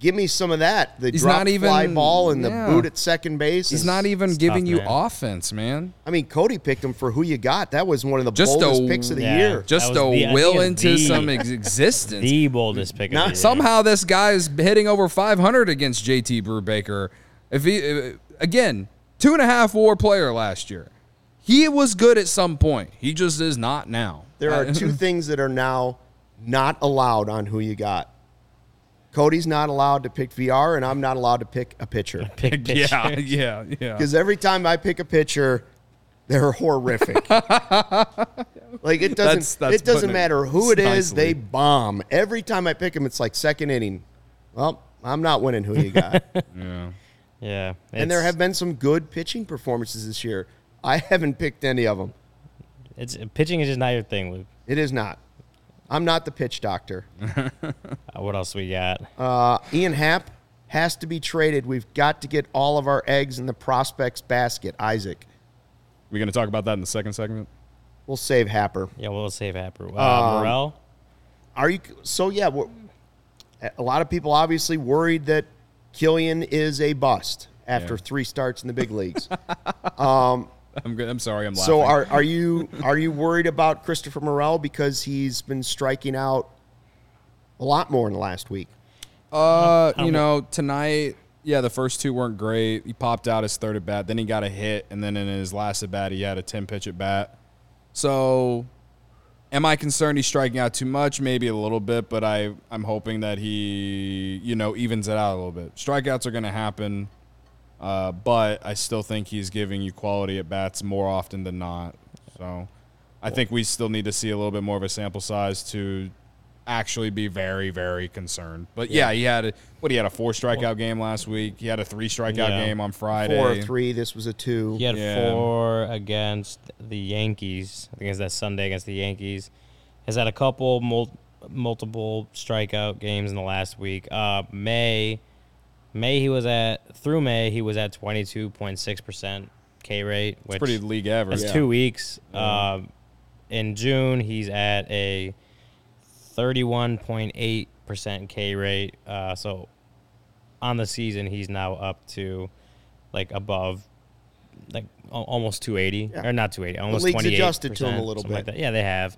[SPEAKER 1] Give me some of that. The
[SPEAKER 3] He's
[SPEAKER 1] drop
[SPEAKER 3] not even-
[SPEAKER 1] fly ball and the boot at second base.
[SPEAKER 3] He's
[SPEAKER 1] is-
[SPEAKER 3] not even
[SPEAKER 2] It's
[SPEAKER 3] giving
[SPEAKER 2] tough,
[SPEAKER 3] you
[SPEAKER 2] man.
[SPEAKER 3] offense, man.
[SPEAKER 1] I mean, Cody picked him for who you got. That was one of the
[SPEAKER 3] Just
[SPEAKER 1] boldest
[SPEAKER 3] a-
[SPEAKER 1] picks of the
[SPEAKER 2] Yeah.
[SPEAKER 1] year.
[SPEAKER 3] Just
[SPEAKER 2] was
[SPEAKER 3] to
[SPEAKER 2] the-
[SPEAKER 3] will into
[SPEAKER 2] the-
[SPEAKER 3] some existence.
[SPEAKER 2] The boldest pick.
[SPEAKER 1] Not
[SPEAKER 2] of the year.
[SPEAKER 3] Somehow this guy is hitting over 500 against JT Brubaker. If he uh, again two and a half WAR player last year, he was good at some point. He just is not now.
[SPEAKER 1] There are two things that are now not allowed on who you got. Cody's not allowed to pick Villar, and I'm not allowed to pick a pitcher.
[SPEAKER 2] Pick
[SPEAKER 3] yeah, yeah, yeah.
[SPEAKER 1] Because every time I pick a pitcher, they're horrific. like it doesn't.
[SPEAKER 3] That's- that's
[SPEAKER 1] it doesn't matter who it is.
[SPEAKER 3] nicely.
[SPEAKER 1] They bomb every time I pick them. It's like second inning. Well, I'm not winning who you got.
[SPEAKER 3] yeah.
[SPEAKER 2] Yeah,
[SPEAKER 1] and there have been some good pitching performances this year. I haven't picked any of them.
[SPEAKER 2] It's pitching is just not your thing, Luke.
[SPEAKER 1] It is not. I'm not the pitch doctor.
[SPEAKER 2] Uh, what else we got?
[SPEAKER 1] Uh, Ian Happ has to be traded. We've got to get all of our eggs in the prospects basket. Isaac,
[SPEAKER 3] We going to talk about that in the second segment?
[SPEAKER 1] we'll save Happer.
[SPEAKER 2] yeah, we'll save Happer. Uh,
[SPEAKER 1] Um,
[SPEAKER 2] Morel.
[SPEAKER 1] Are you so? Yeah, we're, a lot of people obviously worried that Kilian is a bust after
[SPEAKER 3] Yeah.
[SPEAKER 1] three starts in the big leagues.
[SPEAKER 3] I'm good. I'm sorry. I'm laughing.
[SPEAKER 1] so are are you are you worried about Christopher Morel because he's been striking out a lot more in the last week?
[SPEAKER 3] Uh, you know, tonight, yeah, the first two weren't great. He popped out his third at bat, then he got a hit, and then in his last at bat, he had a 10 pitch at bat. So, am I concerned he's striking out too much? Maybe a little bit, but I, I'm hoping that he, you know, evens it out a little bit. Strikeouts are going to happen, uh, but I still think he's giving you quality at bats more often than not. So, I think we still need to see a little bit more of a sample size to actually be very, very concerned. But yeah, he had a, what he had a four strikeout game last week. He had a three strikeout
[SPEAKER 2] Yeah.
[SPEAKER 3] game on Friday.
[SPEAKER 1] Four or three. This was a two.
[SPEAKER 2] He had
[SPEAKER 3] Yeah.
[SPEAKER 2] four against the Yankees. I think it's that Sunday against the Yankees. Has had a couple mul- multiple strikeout games in the last week. Uh, May, May he was at through May he was at twenty two point six percent K rate, which
[SPEAKER 3] It's pretty league average.
[SPEAKER 2] that's two weeks. Um, in June he's at a thirty one point eight percent K rate. Uh, so on the season he's now up to like above like almost 280
[SPEAKER 1] Yeah.
[SPEAKER 2] or not 280 almost
[SPEAKER 1] league's
[SPEAKER 2] 28
[SPEAKER 1] adjusted to him a little
[SPEAKER 2] like
[SPEAKER 1] bit.
[SPEAKER 2] that. yeah they have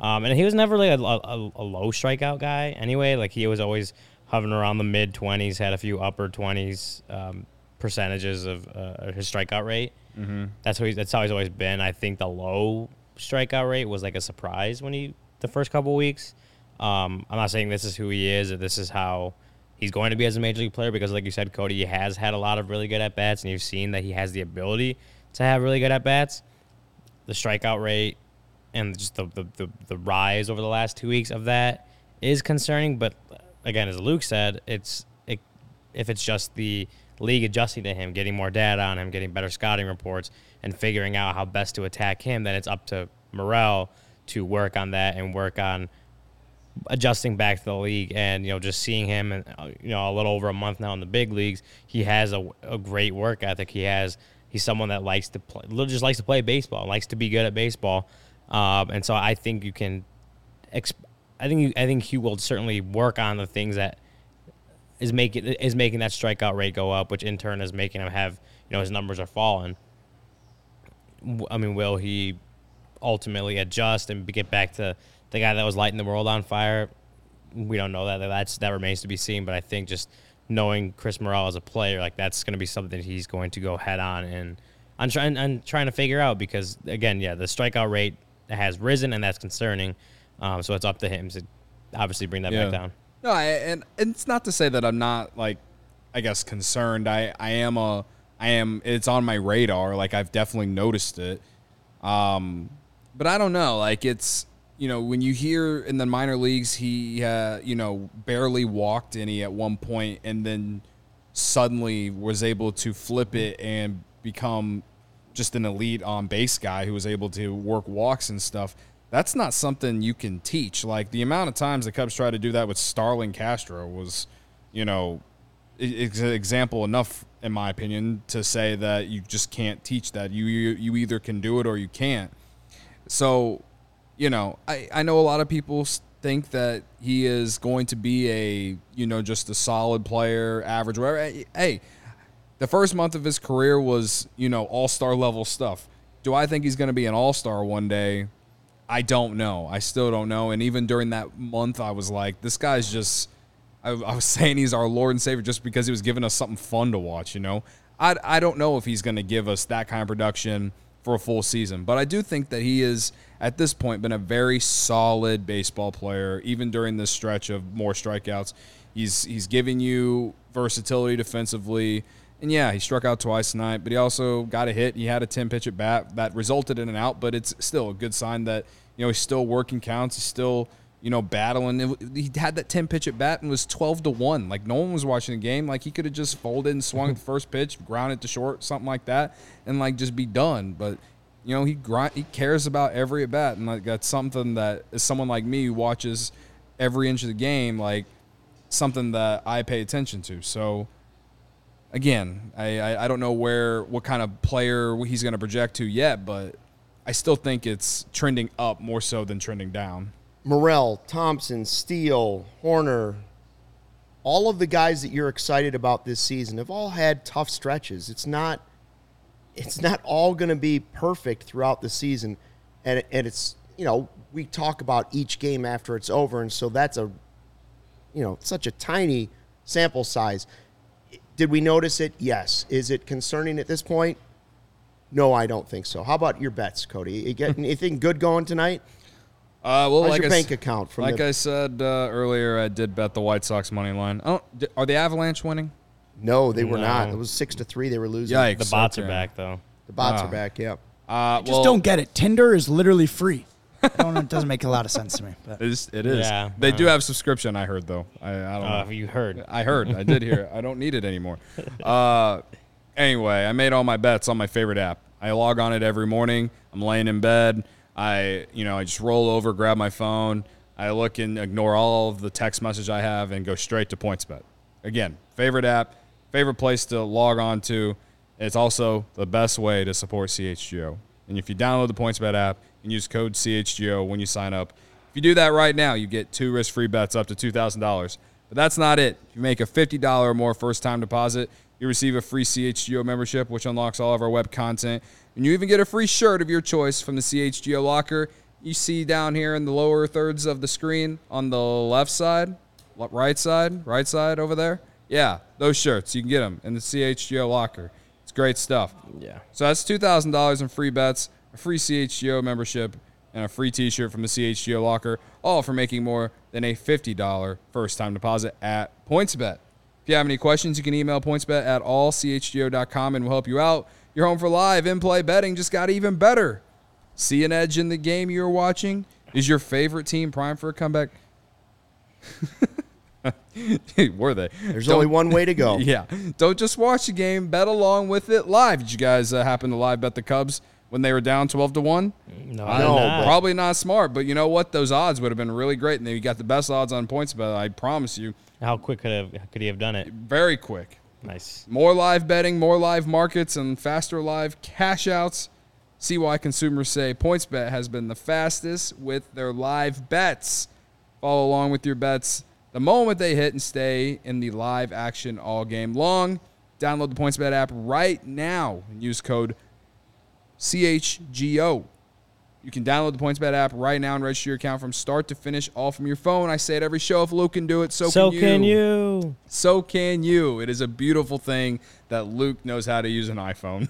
[SPEAKER 2] um, and he was never like a, a, a low strikeout guy anyway like he was always hovering around the mid 20s had a few upper 20s um, percentages of uh, his strikeout rate mm-hmm. that's how he's, that's how he's always been i think the low strikeout rate was like a surprise when he the first couple weeks. Um, I'm not saying this is who he is or this is how he's going to be as a major league player because, like you said, Cody, he has had a lot of really good at bats, and you've seen that he has the ability to have really good at bats. The strikeout rate and just the, the, the, the rise over the last two weeks of that is concerning. But again, as Luke said, it's it, if it's just the league adjusting to him, getting more data on him, getting better scouting reports, and figuring out how best to attack him, then it's up to Morel to work on that and work on adjusting back to the league. And you know just seeing him and uh, you know a little over a month now in the big leagues he has a, a great work ethic. He has he's someone that likes to play just likes to play baseball likes to be good at baseball. Um, and so I think you can exp- I think I think he will certainly work on the things that is making is making that strikeout rate go up which in turn is making him have you know his numbers are falling I mean will he ultimately adjust and get back to the guy that was lighting the world on fire. We don't know that. That's that remains to be seen. But I think just knowing Chris Morel as a player, like that's going to be something he's going to go head on and I'm trying and trying to figure out because again, yeah, the strikeout rate has risen and that's concerning. Um, so it's up to him to obviously bring that
[SPEAKER 3] Yeah.
[SPEAKER 2] back down.
[SPEAKER 3] No, I, and, and it's not to say that I'm not like, I guess concerned. I I am a I am. It's on my radar. Like I've definitely noticed it. Um, but I don't know. Like it's you know when you hear in the minor leagues he uh, you know barely walked any at one point and then suddenly was able to flip it and become just an elite on base guy who was able to work walks and stuff. That's not something you can teach. Like the amount of times the Cubs tried to do that with Starlin Castro was, you know, it's an example enough, in my opinion, to say that you just can't teach that. You you, you either can do it or you can't. So, you know, I, I know a lot of people think that he is going to be a, you know, just a solid player, average, whatever. Hey, the first month of his career was, you know, all star level stuff. Do I think he's going to be an all star one day? I don't know. I still don't know. And even during that month, I was like, this guy's just. I, I was saying he's our Lord and Savior just because he was giving us something fun to watch. You know, I I don't know if he's going to give us that kind of production for a full season, but I do think that he is at this point been a very solid baseball player. Even during this stretch of more strikeouts, he's he's giving you versatility defensively. And yeah, he struck out twice tonight, but he also got a hit. He had a 10 pitch at bat that resulted in an out, but it's still a good sign that, you know, he's still working counts. He's still, you know, battling. It- He had that 10 pitch at bat and was 12 to 1. Like, no one was watching the game. Like, he could have just folded and swung at the first pitch, ground it to short, something like that, and, like, just be done. But, you know, he grind, he cares about every at bat. And, like, that's something that, as someone like me who watches every inch of the game, like, something that I pay attention to. So, again, I, I, I don't know where what kind of player he's going to project to yet, but I still think it's trending up more so than trending down.
[SPEAKER 1] Morel, Thompson, Steele, Hoerner, all of the guys that you're excited about this season have all had tough stretches. It's not it's not all going to be perfect throughout the season and and it's, you know, we talk about each game after it's over and so that's a you know, such a tiny sample size. Did we notice it? Yes. Is it concerning at this point? No, I don't think so. How about your bets, Cody? You get anything good going tonight?
[SPEAKER 3] Uh, well,
[SPEAKER 1] How's
[SPEAKER 3] like
[SPEAKER 1] your
[SPEAKER 3] I
[SPEAKER 1] bank
[SPEAKER 3] s-
[SPEAKER 1] account from
[SPEAKER 3] like
[SPEAKER 1] the-
[SPEAKER 3] I said uh, earlier, I did bet the White Sox money line. I are the Avalanche winning?
[SPEAKER 1] No, they were
[SPEAKER 2] No.
[SPEAKER 1] not. It was six to three. They were losing.
[SPEAKER 3] Yikes!
[SPEAKER 2] The bots
[SPEAKER 3] okay.
[SPEAKER 2] are back though.
[SPEAKER 1] The bots
[SPEAKER 3] Ah.
[SPEAKER 1] are back. Yeah.
[SPEAKER 3] Uh,
[SPEAKER 4] Just
[SPEAKER 3] well,
[SPEAKER 4] don't get it. Tinder is literally free. I don't know. It doesn't make a lot of sense to me. But
[SPEAKER 3] It is. It is.
[SPEAKER 2] Yeah,
[SPEAKER 3] they do
[SPEAKER 2] uh,
[SPEAKER 3] have subscription. I heard though. I, I don't
[SPEAKER 2] Uh,
[SPEAKER 3] know.
[SPEAKER 2] you heard.
[SPEAKER 3] I heard. I did hear. it. I don't need it anymore. Uh, anyway, I made all my bets on my favorite app. I log on it every morning. I'm laying in bed. I, you know, I just roll over, grab my phone. I look and ignore all of the text message I have and go straight to PointsBet. Again, favorite app, favorite place to log on to. It's also the best way to support CHGO. And if you download the PointsBet app and use code CHGO when you sign up, if you do that right now, you get two risk-free bets up to $2,000. But that's not it. If you make a $50 or more first-time deposit, you receive a free CHGO membership, which unlocks all of our web content. And you even get a free shirt of your choice from the CHGO locker. You see down here in the lower thirds of the screen on the left side, right side, right side over there. Yeah, those shirts. You can get them in the CHGO locker. It's great stuff.
[SPEAKER 2] Yeah.
[SPEAKER 3] So that's two thousand dollars in free bets, a free CHGO membership, and a free T-shirt from the CHGO locker, all for making more than a $50 first-time deposit at PointsBet. If you have any questions, you can email pointsbet at allchgo.com and we'll help you out. You're home for live in-play betting just got even better. See an edge in the game you're watching? Is your favorite team prime for a comeback? Were they?
[SPEAKER 1] There's
[SPEAKER 3] Don't-
[SPEAKER 1] only one way to go.
[SPEAKER 3] Yeah. Don't just watch the game, bet along with it live. Did you guys uh, happen to live bet the Cubs when they were down 12 to 1?
[SPEAKER 2] No,
[SPEAKER 1] I
[SPEAKER 2] I
[SPEAKER 1] know,
[SPEAKER 2] not.
[SPEAKER 3] Probably not smart, but you know what? Those odds would have been really great, and you got the best odds on points bet. I promise you,
[SPEAKER 2] How quick could have could he have done it?
[SPEAKER 3] very quick.
[SPEAKER 2] Nice.
[SPEAKER 3] More live betting, more live markets, and faster live cash outs. See why consumers say PointsBet has been the fastest with their live bets. Follow along with your bets the moment they hit and stay in the live action all game long. Download the PointsBet app right now and use code CHGO. You can download the PointsBet app right now and register your account from start to finish, all from your phone. I say it every show. If Luke can do it, so,
[SPEAKER 2] So
[SPEAKER 3] can you.
[SPEAKER 2] can you?
[SPEAKER 3] So can you. It is a beautiful thing that Luke knows how to use an iPhone.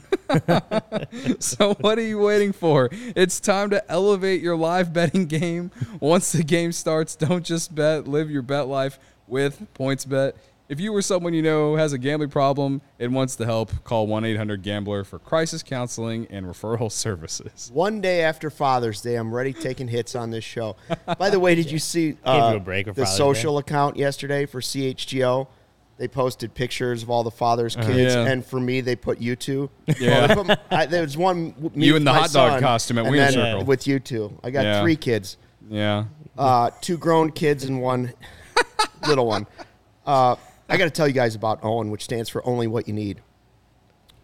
[SPEAKER 3] so what are you waiting for? It's time to elevate your live betting game. Once the game starts, don't just bet, live your bet life with PointsBet. If you or someone you know has a gambling problem and wants to help, call 1-800-GAMBLER for crisis counseling and referral services.
[SPEAKER 1] One day after Father's Day, I'm ready taking hits on this show. By the way, did you see uh,
[SPEAKER 2] you break
[SPEAKER 1] the
[SPEAKER 2] Father's
[SPEAKER 1] social account yesterday for CHGO? They posted pictures of all the fathers' kids,
[SPEAKER 3] Uh-huh. Yeah.
[SPEAKER 1] and for me, they put you two.
[SPEAKER 3] Yeah.
[SPEAKER 1] Well, put I, there was one. Me
[SPEAKER 3] You
[SPEAKER 1] with
[SPEAKER 3] in the hot dog
[SPEAKER 1] son,
[SPEAKER 3] costume at
[SPEAKER 1] and
[SPEAKER 3] Wiener
[SPEAKER 1] then
[SPEAKER 2] Circle.
[SPEAKER 1] with you two. I got
[SPEAKER 3] Yeah.
[SPEAKER 1] three kids,
[SPEAKER 3] Yeah.
[SPEAKER 1] uh, two grown kids and one little one. Uh, I got to tell you guys about OWYN, which stands for Only What You Need.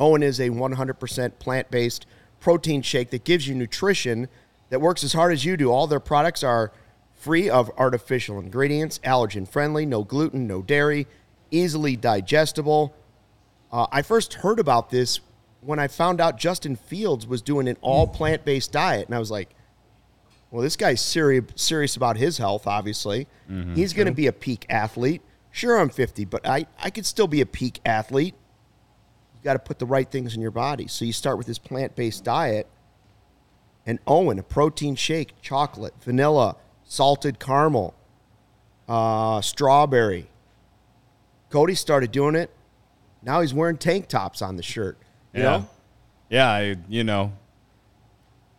[SPEAKER 1] OWYN is a 100% plant based protein shake that gives you nutrition that works as hard as you do. All their products are free of artificial ingredients, allergen friendly, no gluten, no dairy, easily digestible. Uh, I first heard about this when I found out Justin Fields was doing an all plant based diet. And I was like, well, this guy's serious serious about his health, obviously. He's going to be a peak athlete. Sure, I'm 50, but I, I could still be a peak athlete. You got to put the right things in your body. So you start with this plant based diet. And OWYN, a protein shake, chocolate, vanilla, salted caramel, uh, strawberry. Cody started doing it. Now he's wearing tank tops on the shirt. You
[SPEAKER 3] yeah.
[SPEAKER 1] know?
[SPEAKER 3] Yeah, I, you know,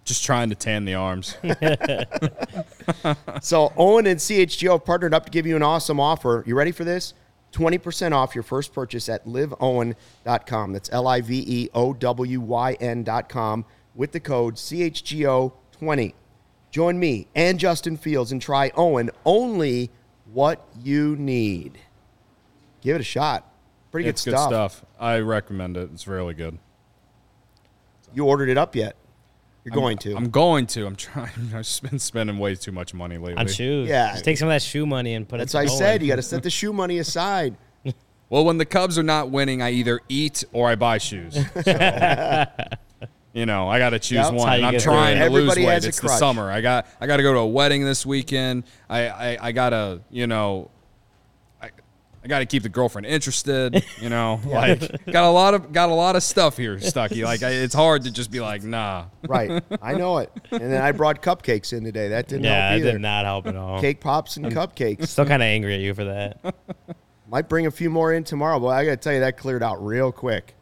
[SPEAKER 3] just trying to tan the arms.
[SPEAKER 1] So OWYN and CHGO have partnered up to give you an awesome offer. You ready for this? 20% off your first purchase at liveowyn.com. That's L I V E O W Y N.com with the code CHGO20. Join me and Justin Fields and try OWYN only what you need. Give it a shot. Pretty good
[SPEAKER 3] it's
[SPEAKER 1] stuff.
[SPEAKER 3] good stuff. I recommend it. It's really good.
[SPEAKER 1] You ordered it up yet? You're going to.
[SPEAKER 3] I'm going to. I'm trying. I've just been spending way too much money lately.
[SPEAKER 2] On shoes.
[SPEAKER 1] Yeah.
[SPEAKER 2] Just take some of that shoe money and put
[SPEAKER 1] That's
[SPEAKER 2] it
[SPEAKER 1] what I said. You got to set the shoe money aside.
[SPEAKER 3] Well, when the Cubs are not winning, I either eat or I buy shoes. So, you know, I got to choose
[SPEAKER 1] Yep.
[SPEAKER 3] One. And I'm trying to
[SPEAKER 1] Everybody
[SPEAKER 3] lose weight.
[SPEAKER 1] has a
[SPEAKER 3] It's the summer. I got. I got to go to a wedding this weekend. I. I, I got to. You know. I, I got to keep the girlfriend interested. You know, like got a lot of got a lot of stuff here, Stucky. Like I, it's hard to just be like, nah.
[SPEAKER 1] Right. I know it. And then I brought cupcakes in today. That didn't
[SPEAKER 2] Yeah,
[SPEAKER 1] help
[SPEAKER 2] it
[SPEAKER 1] either.
[SPEAKER 2] did not help at all.
[SPEAKER 1] Cake pops and cupcakes.
[SPEAKER 2] Still kind of angry at you for that.
[SPEAKER 1] Might bring a few more in tomorrow, but I got to tell you, that cleared out real quick.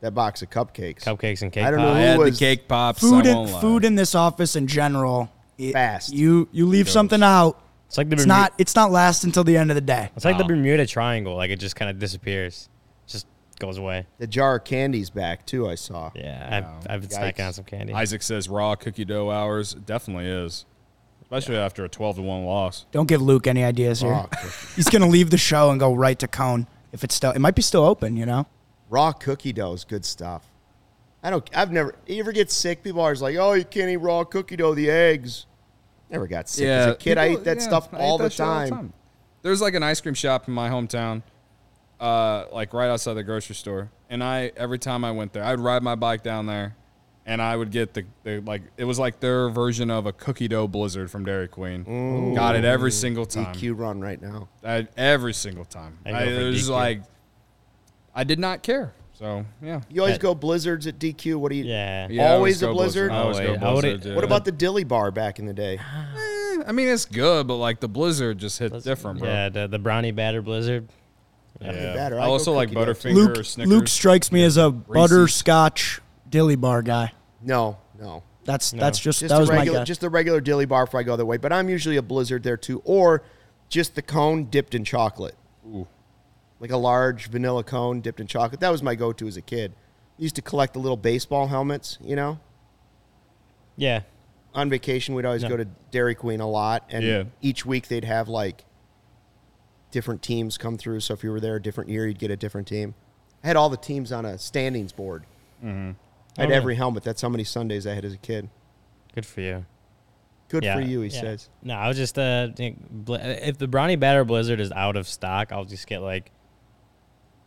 [SPEAKER 1] That box of cupcakes.
[SPEAKER 2] Cupcakes and cake
[SPEAKER 1] I don't know
[SPEAKER 2] pops.
[SPEAKER 3] I
[SPEAKER 1] who
[SPEAKER 3] had the
[SPEAKER 1] was-
[SPEAKER 3] cake pops.
[SPEAKER 4] Food
[SPEAKER 3] I
[SPEAKER 4] in,
[SPEAKER 3] won't lie.
[SPEAKER 4] food in this office in general. it-
[SPEAKER 1] Fast.
[SPEAKER 4] You you leave something out.
[SPEAKER 2] It's like the
[SPEAKER 4] It's
[SPEAKER 2] Bermuda,
[SPEAKER 4] not it's not last until the end of the day.
[SPEAKER 2] It's like the Bermuda Triangle. Like it just kind of disappears, just goes away.
[SPEAKER 1] The jar of candy's back, too, I saw.
[SPEAKER 2] Yeah, I've, I've been
[SPEAKER 1] Yikes.
[SPEAKER 2] snacking on some candy.
[SPEAKER 3] Isaac says raw cookie dough hours. Definitely is, especially after a twelve to one loss.
[SPEAKER 4] Don't give Luke any ideas here.
[SPEAKER 1] Raw,
[SPEAKER 4] He's gonna leave the show and go right to Cone if it's still. It might be still open. You know.
[SPEAKER 1] raw cookie dough is good stuff. I don't, I've never, you ever get sick? People are always like, oh, you can't eat raw cookie dough, the eggs. Never got sick. As a kid, I ate that
[SPEAKER 3] yeah,
[SPEAKER 1] stuff
[SPEAKER 3] I ate
[SPEAKER 1] all,
[SPEAKER 3] that
[SPEAKER 1] the
[SPEAKER 3] shit all
[SPEAKER 1] time.
[SPEAKER 3] There's like an ice cream shop in my hometown, uh, like right outside the grocery store, and I every time I went there, I'd ride my bike down there, and I would get the, the like it was like their version of a cookie dough blizzard from Dairy Queen. Got it every single time.
[SPEAKER 1] DQ run right now.
[SPEAKER 3] I, every single time.
[SPEAKER 2] I
[SPEAKER 3] I, it was
[SPEAKER 2] DQ.
[SPEAKER 3] like I did not care. So yeah.
[SPEAKER 1] You always
[SPEAKER 2] That-
[SPEAKER 1] go blizzards at DQ. What do you?
[SPEAKER 2] Yeah.
[SPEAKER 3] Yeah, I
[SPEAKER 1] Always a
[SPEAKER 3] go
[SPEAKER 1] blizzard?
[SPEAKER 3] I always go
[SPEAKER 2] Always. I would've-
[SPEAKER 3] blizzard. yeah.
[SPEAKER 1] What about the Dilly Bar back in the day?
[SPEAKER 3] Eh, I mean, it's good, but like the blizzard just hits different, bro.
[SPEAKER 2] Yeah, the, the brownie batter blizzard.
[SPEAKER 3] Yeah.
[SPEAKER 1] better.
[SPEAKER 3] I
[SPEAKER 1] I go
[SPEAKER 3] also like
[SPEAKER 1] cookie dough, too.
[SPEAKER 3] Butterfinger
[SPEAKER 4] Luke
[SPEAKER 3] or Snickers.
[SPEAKER 4] Luke strikes me as a butterscotch dilly bar guy.
[SPEAKER 1] No, no.
[SPEAKER 4] That's that's just,
[SPEAKER 1] Just
[SPEAKER 4] that
[SPEAKER 1] the
[SPEAKER 4] was
[SPEAKER 1] regular,
[SPEAKER 4] my guess.
[SPEAKER 1] just the regular Dilly Bar if I go that way. But I'm usually a blizzard there too, or just the cone dipped in chocolate. Like a large vanilla cone dipped in chocolate. That was my go-to as a kid. Used to collect the little baseball helmets. You know,
[SPEAKER 2] Yeah.
[SPEAKER 1] on vacation we'd always
[SPEAKER 2] Yeah.
[SPEAKER 1] go to Dairy Queen a lot, and
[SPEAKER 3] Yeah.
[SPEAKER 1] each week they'd have like different teams come through. So if you were there a different year, you'd get a different team. I had all the teams on a standings board.
[SPEAKER 3] Mm-hmm.
[SPEAKER 1] I had
[SPEAKER 2] Oh, yeah.
[SPEAKER 1] every helmet. That's how many Sundays I had as a kid.
[SPEAKER 2] Good for you.
[SPEAKER 1] Good
[SPEAKER 2] yeah,
[SPEAKER 1] for you, he
[SPEAKER 2] yeah.
[SPEAKER 1] says.
[SPEAKER 2] No, I was just uh, if the brownie batter blizzard is out of stock, I'll just get like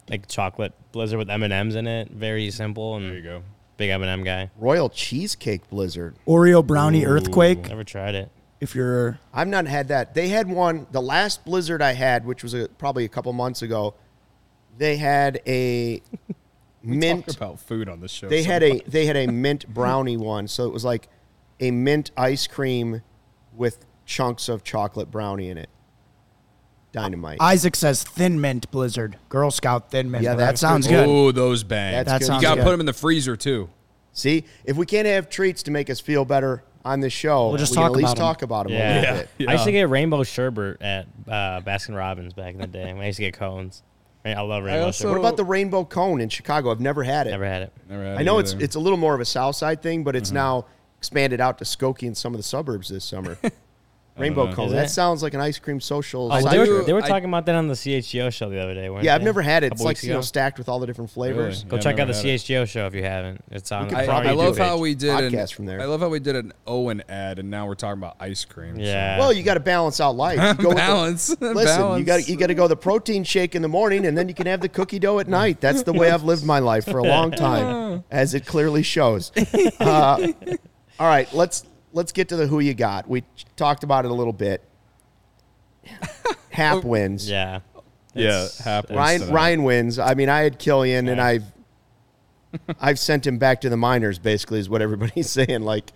[SPEAKER 2] like chocolate blizzard with M and M's in it. Very simple and
[SPEAKER 3] There you go.
[SPEAKER 2] big M and m guy.
[SPEAKER 1] Royal cheesecake blizzard.
[SPEAKER 4] Oreo brownie earthquake.
[SPEAKER 2] Never tried it.
[SPEAKER 4] If you're
[SPEAKER 1] I've not had that. They had one. The last blizzard I had, which was a, probably a couple months ago, they had a mint.
[SPEAKER 3] Talk about food on the show.
[SPEAKER 1] They
[SPEAKER 3] so
[SPEAKER 1] had a they had a mint brownie one. So it was like a mint ice cream with chunks of chocolate brownie in it. Dynamite.
[SPEAKER 4] Isaac says thin mint blizzard, Girl Scout thin mint.
[SPEAKER 1] Yeah,
[SPEAKER 4] blizzard.
[SPEAKER 1] that's
[SPEAKER 4] sounds
[SPEAKER 1] good.
[SPEAKER 4] good.
[SPEAKER 3] Oh, those bang.
[SPEAKER 1] That's
[SPEAKER 4] That
[SPEAKER 1] good.
[SPEAKER 3] you got to
[SPEAKER 4] good.
[SPEAKER 3] put them in the freezer too.
[SPEAKER 1] See, if we can't have treats to make us feel better on this show,
[SPEAKER 4] We'll just
[SPEAKER 1] we can
[SPEAKER 4] talk
[SPEAKER 1] at least
[SPEAKER 4] about 'em.
[SPEAKER 1] talk about them a
[SPEAKER 2] Yeah.
[SPEAKER 1] little
[SPEAKER 3] Yeah.
[SPEAKER 1] bit.
[SPEAKER 2] I used to get rainbow sherbet at uh, Baskin Robbins back in the day. I used to get cones. I, I love rainbow
[SPEAKER 3] also-
[SPEAKER 1] What about the rainbow cone in Chicago? I've never had it.
[SPEAKER 2] Never had it.
[SPEAKER 3] Never had
[SPEAKER 1] I know it's
[SPEAKER 3] either.
[SPEAKER 1] it's a little more of a South Side thing, but it's now expanded out to Skokie and some of the suburbs this summer. Rainbow
[SPEAKER 3] know.
[SPEAKER 1] cone. That
[SPEAKER 2] it?
[SPEAKER 1] sounds like an ice cream social.
[SPEAKER 2] Oh, they, were, they were
[SPEAKER 3] I-
[SPEAKER 2] talking about that on the CHGO show the other day.
[SPEAKER 1] yeah, I've
[SPEAKER 2] they?
[SPEAKER 1] never had it. It's like you know stacked with all the different flavors.
[SPEAKER 3] Really?
[SPEAKER 2] Go
[SPEAKER 3] Yeah,
[SPEAKER 2] check out the
[SPEAKER 3] never had it.
[SPEAKER 2] CHGO show if you haven't. It's on.
[SPEAKER 1] We could
[SPEAKER 2] it's
[SPEAKER 3] I, I love how we did an,
[SPEAKER 1] from there.
[SPEAKER 3] I love how we did an OWYN ad, and now we're talking about ice cream. so-
[SPEAKER 2] Yeah.
[SPEAKER 1] Well, you got to balance out life. You go with the-
[SPEAKER 3] Balance.
[SPEAKER 1] listen,
[SPEAKER 3] Balance.
[SPEAKER 1] you got you got to go the protein shake in the morning, and then you can have the cookie dough at night. That's the way I've lived my life for a long time, as it clearly shows. Uh, all right, let's let's get to the who you got. We talked about it a little bit. Happ wins.
[SPEAKER 2] yeah.
[SPEAKER 3] yeah,
[SPEAKER 2] It's-
[SPEAKER 3] happens
[SPEAKER 1] Ryan
[SPEAKER 3] tonight.
[SPEAKER 1] Ryan wins. I mean, I had Kilian, and I've I've sent him back to the minors. Basically, is what everybody's saying. Like,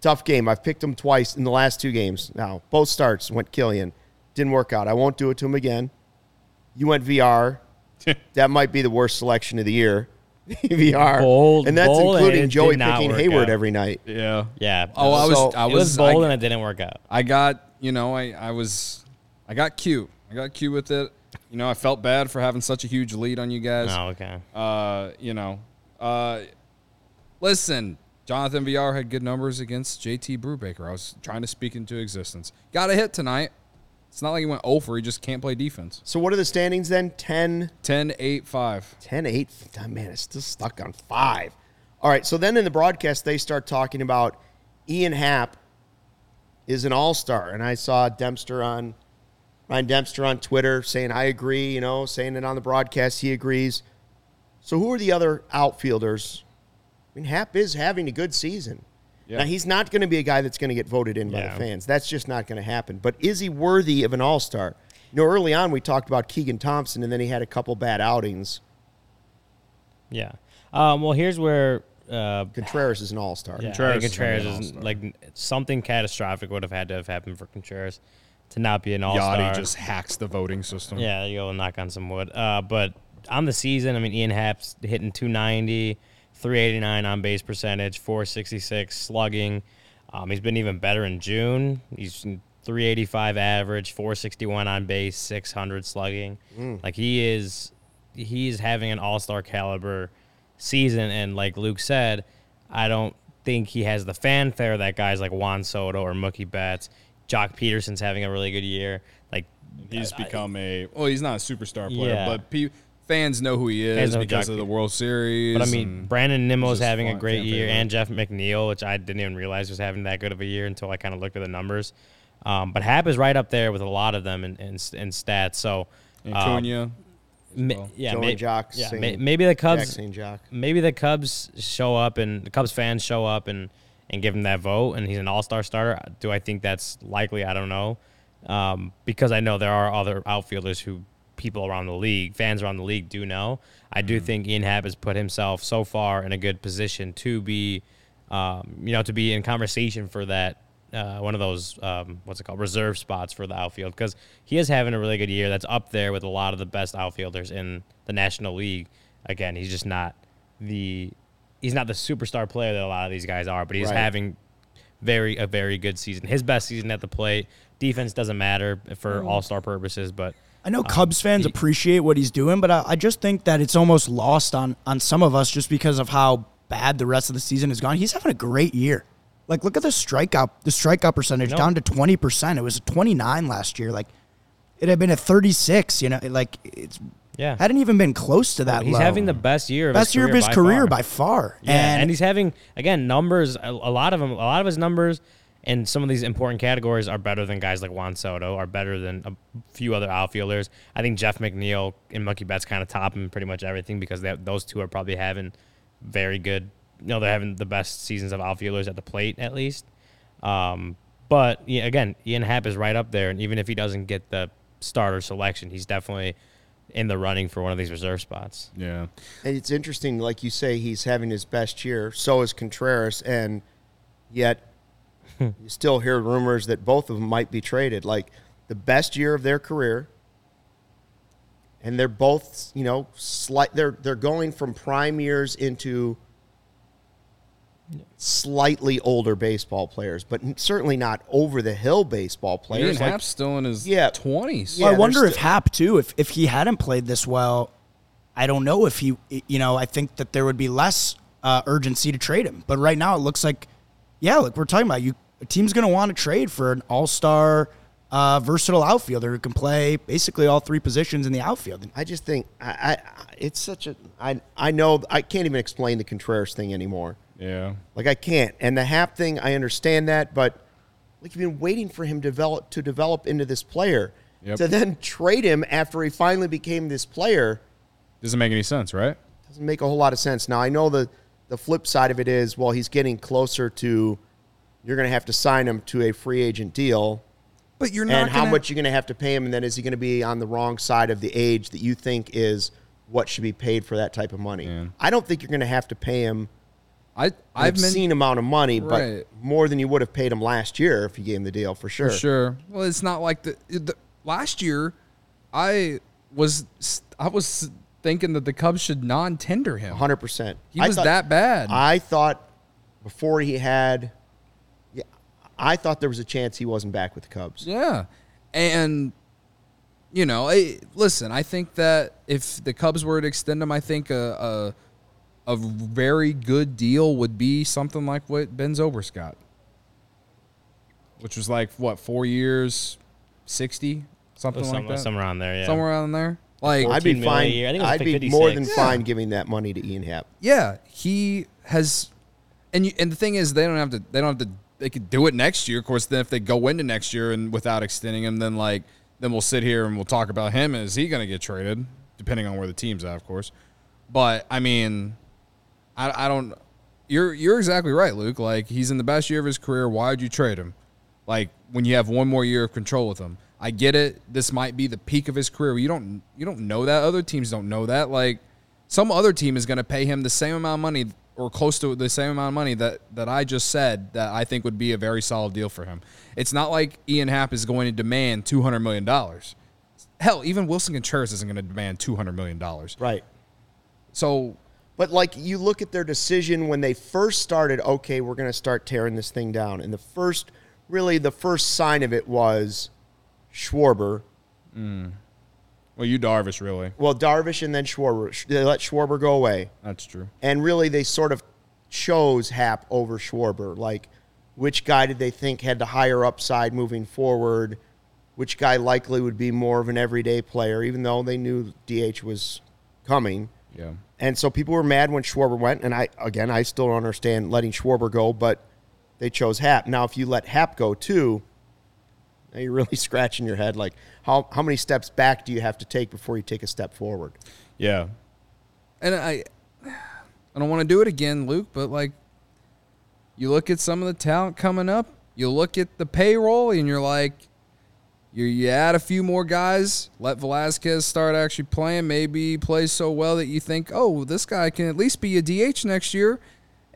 [SPEAKER 1] tough game. I've picked him twice in the last two games. Now, both starts went Kilian. Didn't work out. I won't do it to him again. You went Villar. that might be the worst selection of the year. Villar,
[SPEAKER 2] Bold-
[SPEAKER 1] and that's
[SPEAKER 2] bold,
[SPEAKER 1] including
[SPEAKER 2] it
[SPEAKER 1] Joey picking
[SPEAKER 2] work
[SPEAKER 1] Heyward
[SPEAKER 2] out.
[SPEAKER 1] every night.
[SPEAKER 3] Yeah.
[SPEAKER 2] Yeah.
[SPEAKER 3] Oh, I was.
[SPEAKER 1] So-
[SPEAKER 3] I
[SPEAKER 2] it
[SPEAKER 3] was.
[SPEAKER 2] was bold
[SPEAKER 3] I,
[SPEAKER 2] and it didn't work out.
[SPEAKER 3] I got. You know. I. I was. I got cute. I got cute with it. You know. I felt bad for having such a huge lead on you guys.
[SPEAKER 2] Oh, okay.
[SPEAKER 3] Uh. You know. Uh. Listen. Jonathan Villar had good numbers against JT Brubaker. I was trying to speak into existence. Got a hit tonight. It's not like he went oh over. He just can't play defense.
[SPEAKER 1] So, what are the standings then? 10,
[SPEAKER 3] 10 8 5.
[SPEAKER 1] 10 8 oh, man it's still stuck on five all right so then in the broadcast they start talking about ian happ is an all-star and i saw dempster on ryan dempster on twitter saying i agree you know saying it on the broadcast he agrees so who are the other outfielders i mean happ is having a good season
[SPEAKER 3] Yeah.
[SPEAKER 1] now he's not going to be a guy that's going to get voted in by
[SPEAKER 2] Yeah.
[SPEAKER 1] the fans that's just not going to happen but is he worthy of an all-star you know early on we talked about keegan thompson and then he had a couple bad outings
[SPEAKER 2] Yeah. Um, well, here's where uh,
[SPEAKER 1] Contreras is an all star.
[SPEAKER 2] yeah,
[SPEAKER 3] Contreras
[SPEAKER 2] I
[SPEAKER 3] is
[SPEAKER 2] Contreras is like something catastrophic would have had to have happened for Contreras to not be an all star.
[SPEAKER 3] Yachty just hacks the voting system.
[SPEAKER 2] Yeah, you go knock on some wood. Uh, but on the season, I mean, Ian Happ's hitting 290, 389 on base percentage, 466 slugging. Um, he's been even better in June. He's 385 average, 461 on base, 600 slugging. Like he is, he's having an all star caliber season. And like Luke said, I don't think he has the fanfare that guys like Juan Soto or Mookie Betts. Joc Pederson's having a really good year. Like
[SPEAKER 3] He's become a well. He's not a superstar player,
[SPEAKER 2] Yeah.
[SPEAKER 3] but pe- fans know who he is because
[SPEAKER 2] Joc
[SPEAKER 3] of the World Series.
[SPEAKER 2] But I mean, Brandon Nimmo's
[SPEAKER 3] just
[SPEAKER 2] having a great year,
[SPEAKER 3] favorite.
[SPEAKER 2] and Jeff McNeil, which I didn't even realize was having that good of a year until I kind of looked at the numbers. Um, but Happ is right up there with a lot of them in, in, in stats. So, um,
[SPEAKER 3] Acuna.
[SPEAKER 2] ma- yeah,
[SPEAKER 1] Joey
[SPEAKER 2] may-
[SPEAKER 1] Joc,
[SPEAKER 2] yeah may- maybe the Cubs,
[SPEAKER 1] St.
[SPEAKER 2] Maybe the Cubs show up and the Cubs fans show up and and give him that vote, and he's an All Star starter. Do I think that's likely? I don't know, um, because I know there are other outfielders who people around the league, fans around the league do know. I do think Ian Happ has put himself so far in a good position to be, um, you know, to be in conversation for that uh, one of those um, what's it called reserve spots for the outfield because he is having a really good year. That's up there with a lot of the best outfielders in the National League. Again, he's just not the he's not the superstar player that a lot of these guys are, but he's
[SPEAKER 1] Right.
[SPEAKER 2] having very a very good season. His best season at the plate. Defense doesn't matter for all star purposes, but
[SPEAKER 4] I know Cubs fans appreciate what he's doing, but I, I just think that it's almost lost on on some of us just because of how bad the rest of the season has gone. He's having a great year. Like, look at the strikeout, the strikeout percentage
[SPEAKER 2] No.
[SPEAKER 4] down to twenty percent. It was twenty nine last year. Like, it had been at thirty six. You know, like it's
[SPEAKER 2] yeah,
[SPEAKER 4] hadn't even been close to that.
[SPEAKER 2] he's
[SPEAKER 4] low.
[SPEAKER 2] having the best year of
[SPEAKER 4] best
[SPEAKER 2] his
[SPEAKER 4] year of
[SPEAKER 2] career
[SPEAKER 4] his
[SPEAKER 2] by
[SPEAKER 4] career
[SPEAKER 2] far.
[SPEAKER 4] by far.
[SPEAKER 2] Yeah, and,
[SPEAKER 4] and,
[SPEAKER 2] he's having again numbers. A, a lot of them, a lot of his numbers in some of these important categories are better than guys like Juan Soto, are better than a few other outfielders. I think Jeff McNeil and Mookie Betts kind of top him pretty much everything because they, those two are probably having very good. You know, they're having the best seasons of outfielders at the plate at least. Um, but yeah, again, Ian Happ is right up there, and even if he doesn't get the starter selection, he's definitely in the running for one of these reserve spots.
[SPEAKER 3] Yeah.
[SPEAKER 1] And it's interesting, like you say, he's having his best year. So is Contreras, and yet you still hear rumors that both of them might be traded. Like the best year of their career, and they're both, you know, slight. They're they're going from prime years into slightly older baseball players, but certainly not over the hill baseball
[SPEAKER 3] Ian
[SPEAKER 1] players. Like,
[SPEAKER 3] Happ's still in his
[SPEAKER 1] Yeah.
[SPEAKER 3] 20s.
[SPEAKER 1] Yeah,
[SPEAKER 4] Well, I
[SPEAKER 1] they're
[SPEAKER 4] wonder if
[SPEAKER 1] still-
[SPEAKER 4] Happ too, if if he hadn't played this well, I don't know if he, you know, I think that there would be less uh, urgency to trade him. But right now, it looks like, yeah, like we're talking about, you a team's going to want to trade for an all-star, uh, versatile outfielder who can play basically all three positions in the outfield.
[SPEAKER 1] I just think I, I it's such a I I know I can't even explain the Contreras thing anymore.
[SPEAKER 3] Yeah.
[SPEAKER 1] Like I can't. And the Happ thing, I understand that, but like you've been waiting for him develop to develop into this player.
[SPEAKER 3] Yep.
[SPEAKER 1] To then trade him after he finally became this player
[SPEAKER 3] Doesn't make any sense, right?
[SPEAKER 1] doesn't make a whole lot of sense. Now I know the the flip side of it is well he's getting closer to you're going to have to sign him to a free agent deal.
[SPEAKER 4] But you're not.
[SPEAKER 1] and how much you're going to have to pay him, and then is he going to be on the wrong side of the age that you think is what should be paid for that type of money?
[SPEAKER 3] Yeah.
[SPEAKER 1] I don't think you're going to have to pay him
[SPEAKER 3] I, I've been
[SPEAKER 1] obscene amount of money, but more than you would have paid him last year if you gave him the deal for sure.
[SPEAKER 3] For sure. Well, it's not like the, the last year. I was I was thinking that the Cubs should non-tender him.
[SPEAKER 1] hundred percent.
[SPEAKER 3] He was that bad.
[SPEAKER 1] I thought before he had, yeah, I thought there was a chance he wasn't back with the Cubs.
[SPEAKER 3] Yeah, and you know, I, listen. I think that if the Cubs were to extend him, I think a a, a very good deal would be something like what Ben Zobrist got, which was like what four years, sixty something like that,
[SPEAKER 2] somewhere around there, yeah.
[SPEAKER 3] somewhere around there. Like
[SPEAKER 1] I'd be
[SPEAKER 2] 14 million a
[SPEAKER 1] fine.
[SPEAKER 2] I think
[SPEAKER 1] I'd
[SPEAKER 2] like
[SPEAKER 1] be more than
[SPEAKER 2] 56.
[SPEAKER 1] fine giving that money to Ian Happ.
[SPEAKER 3] Yeah, he has, and you, and the thing is, they don't have to. They don't have to. They could do it next year. Of course, then if they go into next year and without extending him, then like then we'll sit here and we'll talk about him. Is he going to get traded? Depending on where the team's at, of course. But I mean, I, I don't. You're you're exactly right, Luke. Like he's in the best year of his career. Why would you trade him? Like when you have one more year of control with him. I get it. This might be the peak of his career. You don't you don't know that. Other teams don't know that. Like some other team is going to pay him the same amount of money or close to the same amount of money that that I just said that I think would be a very solid deal for him. It's not like Ian Happ is going to demand two hundred million dollars. Hell, even Willson Contreras isn't going to demand two hundred million dollars.
[SPEAKER 1] Right.
[SPEAKER 3] So
[SPEAKER 1] But like you look at their decision when they first started, okay, we're going to start tearing this thing down. And the first, really, the first sign of it was Schwarber. Mm.
[SPEAKER 3] Well, you Darvish really.
[SPEAKER 1] Well, Darvish and then Schwarber. They let Schwarber go away.
[SPEAKER 3] That's true.
[SPEAKER 1] And really, they sort of chose Happ over Schwarber. Like, which guy did they think had the higher upside moving forward? Which guy likely would be more of an everyday player, even though they knew DH was coming.
[SPEAKER 3] Yeah.
[SPEAKER 1] And so people were mad when Schwarber went. And I, again, I still don't understand letting Schwarber go, but they chose Happ. Now, if you let Happ go too, now you're really scratching your head. Like, how, how many steps back do you have to take before you take a step forward?
[SPEAKER 3] Yeah. And I I don't want to do it again, Luke, but like you look at some of the talent coming up, you look at the payroll and you're like You, you add a few more guys, let Velazquez start actually playing. Maybe he plays so well that you think, oh, this guy can at least be a DH next year.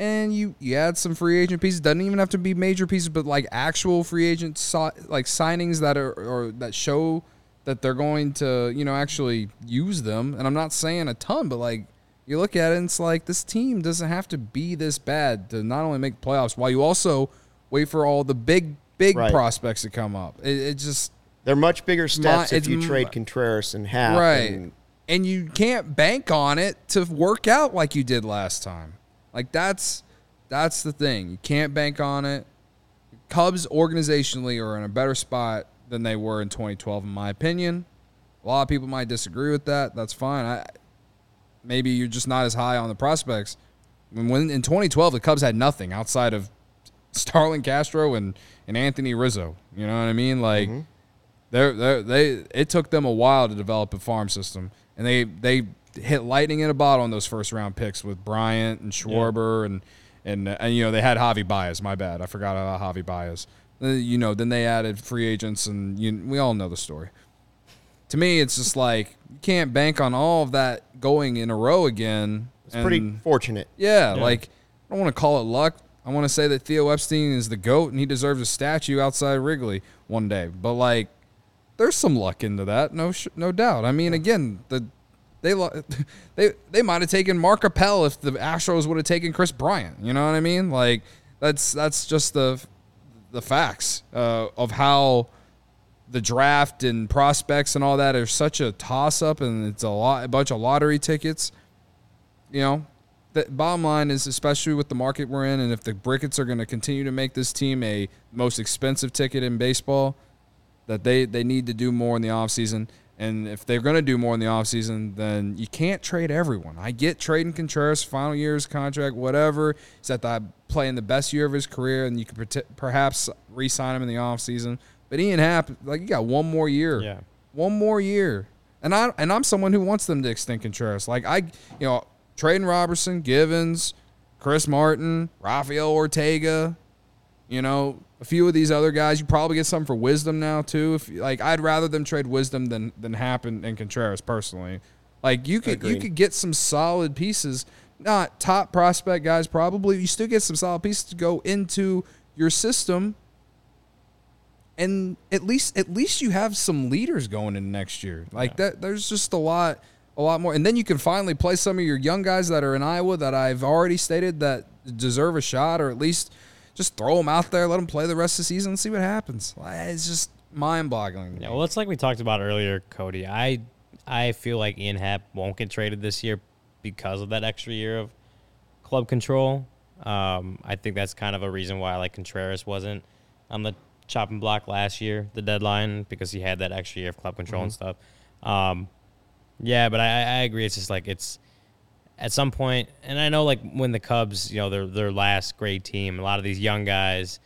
[SPEAKER 3] And you, you add some free agent pieces. Doesn't even have to be major pieces, but like actual free agent si- like signings that are or that show that they're going to you know actually use them. And I'm not saying a ton, but like you look at it, and it's like this team doesn't have to be this bad to not only make playoffs, while you also wait for all the big big
[SPEAKER 1] Right.
[SPEAKER 3] prospects to come up. It, it just
[SPEAKER 1] They're much bigger steps
[SPEAKER 3] My-
[SPEAKER 1] if you trade Contreras and Happ.
[SPEAKER 3] right,
[SPEAKER 1] and-
[SPEAKER 3] and you can't bank on it to work out like you did last time. Like that's that's the thing. You can't bank on it. Cubs organizationally are in a better spot than they were in 2012, in my opinion. A lot of people might disagree with that. That's fine. I maybe you're just not as high on the prospects. When, when in 2012 the Cubs had nothing outside of Starlin Castro and, and Anthony Rizzo. You know what I mean? Like mm-hmm. they're, they're, they it took them a while to develop a farm system, and they they hit lightning in a bottle on those first round picks with Bryant and Schwarber and and and you know they had Javi Baez. My bad, I forgot about Javi Baez. Uh, You know, then they added free agents, and you, we all know the story. To me, it's just like you can't bank on all of that going in a row again.
[SPEAKER 1] It's pretty
[SPEAKER 3] and-
[SPEAKER 1] fortunate.
[SPEAKER 3] yeah, like I don't want to call it luck. I want to say that Theo Epstein is the goat and he deserves a statue outside Wrigley one day. But like, there's some luck into that, no, sh- no doubt. I mean, again, the they they they might have taken Mark Appel if the Astros would have taken Kris Bryant. You know what I mean? Like that's that's just the the facts uh, of how the draft and prospects and all that are such a toss up and it's a lot a bunch of lottery tickets you know, the bottom line is, especially with the market we're in, and if the Ricketts are going to continue to make this team a most expensive ticket in baseball, that they, they need to do more in the offseason. And if they're going to do more in the offseason, then you can't trade everyone. I get trading Contreras, final year's contract, whatever. He's at the playing the best year of his career, and you could perhaps re sign him in the offseason. But Ian Happ, like, you got one more year.
[SPEAKER 2] Yeah.
[SPEAKER 3] One more year. And I and I'm someone who wants them to extend Contreras. Like I, you know, trading Robertson, Givens, Chris Martin, Rafael Ortega, you know, a few of these other guys. You probably get some for Wisdom now too. If like, I'd rather them trade Wisdom than than Happen and Contreras personally. Like you could you could get some solid pieces, not top prospect guys. Probably you still get some solid pieces to go into your system and at least at least you have some leaders going in next year. Like that there's just a lot a lot more and then you can finally play some of your young guys that are in Iowa that I've already stated that deserve a shot or at least just throw him out there, let him play the rest of the season and see what happens. It's just mind-boggling.
[SPEAKER 2] Yeah, well, it's like we talked about earlier, Cody. I I feel like Ian Happ won't get traded this year because of that extra year of club control. Um, I think that's kind of a reason why like Contreras wasn't on the chopping block last year, the deadline, because he had that extra year of club control and stuff. Um, yeah, but I, I agree. It's just like it's at some point, and I know like when the Cubs, you know, their their last great team, a lot of these young guys,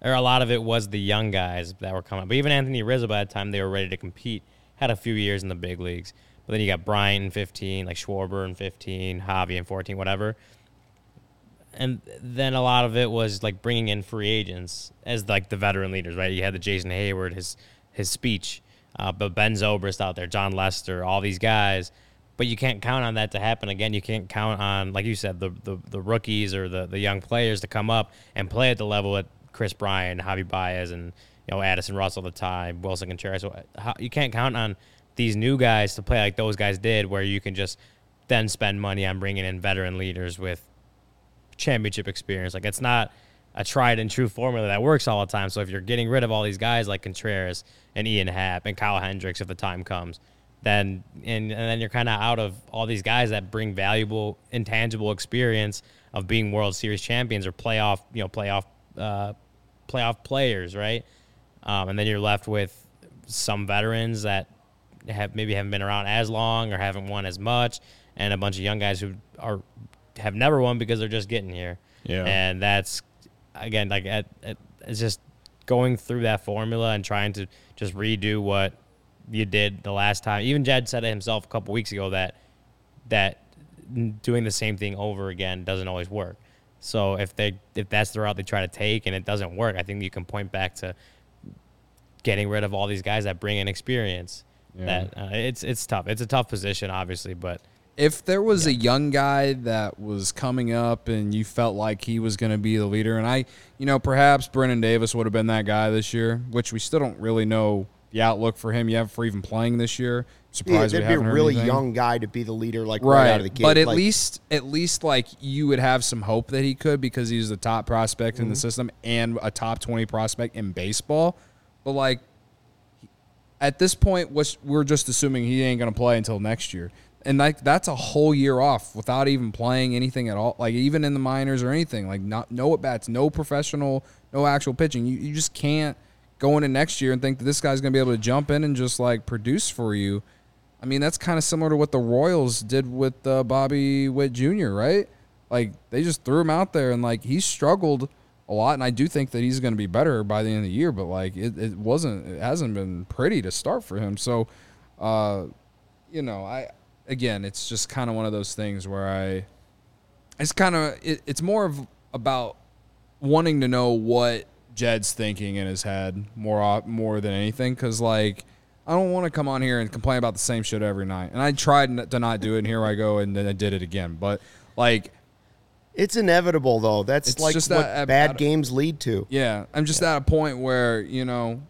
[SPEAKER 2] or a lot of it was the young guys that were coming. But even Anthony Rizzo, by the time they were ready to compete, had a few years in the big leagues. But then you got Bryant in 15, like Schwarber in 15, Javi in 14, whatever. And then a lot of it was like bringing in free agents as like the veteran leaders, right? You had the Jason Heyward, his his speech, uh, but Ben Zobrist out there, Jon Lester, all these guys. But you can't count on that to happen again. You can't count on, like you said, the the, the rookies or the, the young players to come up and play at the level that Kris Bryant, Javi Baez, and you know Addison Russell the time, Willson Contreras. So, you can't count on these new guys to play like those guys did, where you can just then spend money on bringing in veteran leaders with championship experience. Like it's not a tried and true formula that works all the time. So if you're getting rid of all these guys like Contreras and Ian Happ and Kyle Hendricks if the time comes, then and, and then you're kind of out of all these guys that bring valuable intangible experience of being World Series champions or playoff, you know, playoff uh, playoff players, right? Um, and then you're left with some veterans that have maybe haven't been around as long or haven't won as much, and a bunch of young guys who are have never won because they're just getting here.
[SPEAKER 3] Yeah.
[SPEAKER 2] and that's again like at, at, it's just going through that formula and trying to just redo what you did the last time. Even Jed said it himself a couple weeks ago that that doing the same thing over again doesn't always work. So if they if that's the route they try to take and it doesn't work, I think you can point back to getting rid of all these guys that bring in experience.
[SPEAKER 3] Yeah.
[SPEAKER 2] That uh, it's it's tough. It's a tough position, obviously, but
[SPEAKER 3] if there was a young guy that was coming up and you felt like he was going to be the leader, and I, you know, perhaps Brennon Davis would have been that guy this year, which we still don't really know the outlook for him yet for even playing this year. Surprised
[SPEAKER 1] yeah, that'd be a really
[SPEAKER 3] anything.
[SPEAKER 1] young guy to be the leader, like right, out of the gate.
[SPEAKER 3] But at
[SPEAKER 1] Like,
[SPEAKER 3] least, at least, like you would have some hope that he could because he's the top prospect
[SPEAKER 1] Mm-hmm.
[SPEAKER 3] in the system and a top twenty prospect in baseball. But like, at this point, we're just assuming he ain't gonna play until next year, and like that's a whole year off without even playing anything at all. Like even in the minors or anything. Like not no at bats, no professional, no actual pitching. You you just can't go into next year and think that this guy's gonna be able to jump in and just like produce for you. I mean, that's kind of similar to what the Royals did with uh, Bobby Witt Jr., right? Like they just threw him out there, and like he struggled a lot. And I do think that he's going to be better by the end of the year, but like it, it wasn't, it hasn't been pretty to start for him. So, uh, you know, I again, it's just kind of one of those things where I, it's kind of, it, it's more of about wanting to know what Jed's thinking in his head more more than anything because like I don't want to come on here and complain about the same shit every night. And I tried n- to not do it, and here I go, and then I did it again. But like,
[SPEAKER 1] it's inevitable, though. That's
[SPEAKER 3] It's
[SPEAKER 1] like
[SPEAKER 3] just
[SPEAKER 1] what bad
[SPEAKER 3] about-
[SPEAKER 1] games lead to.
[SPEAKER 3] yeah, I'm just at a point where you know.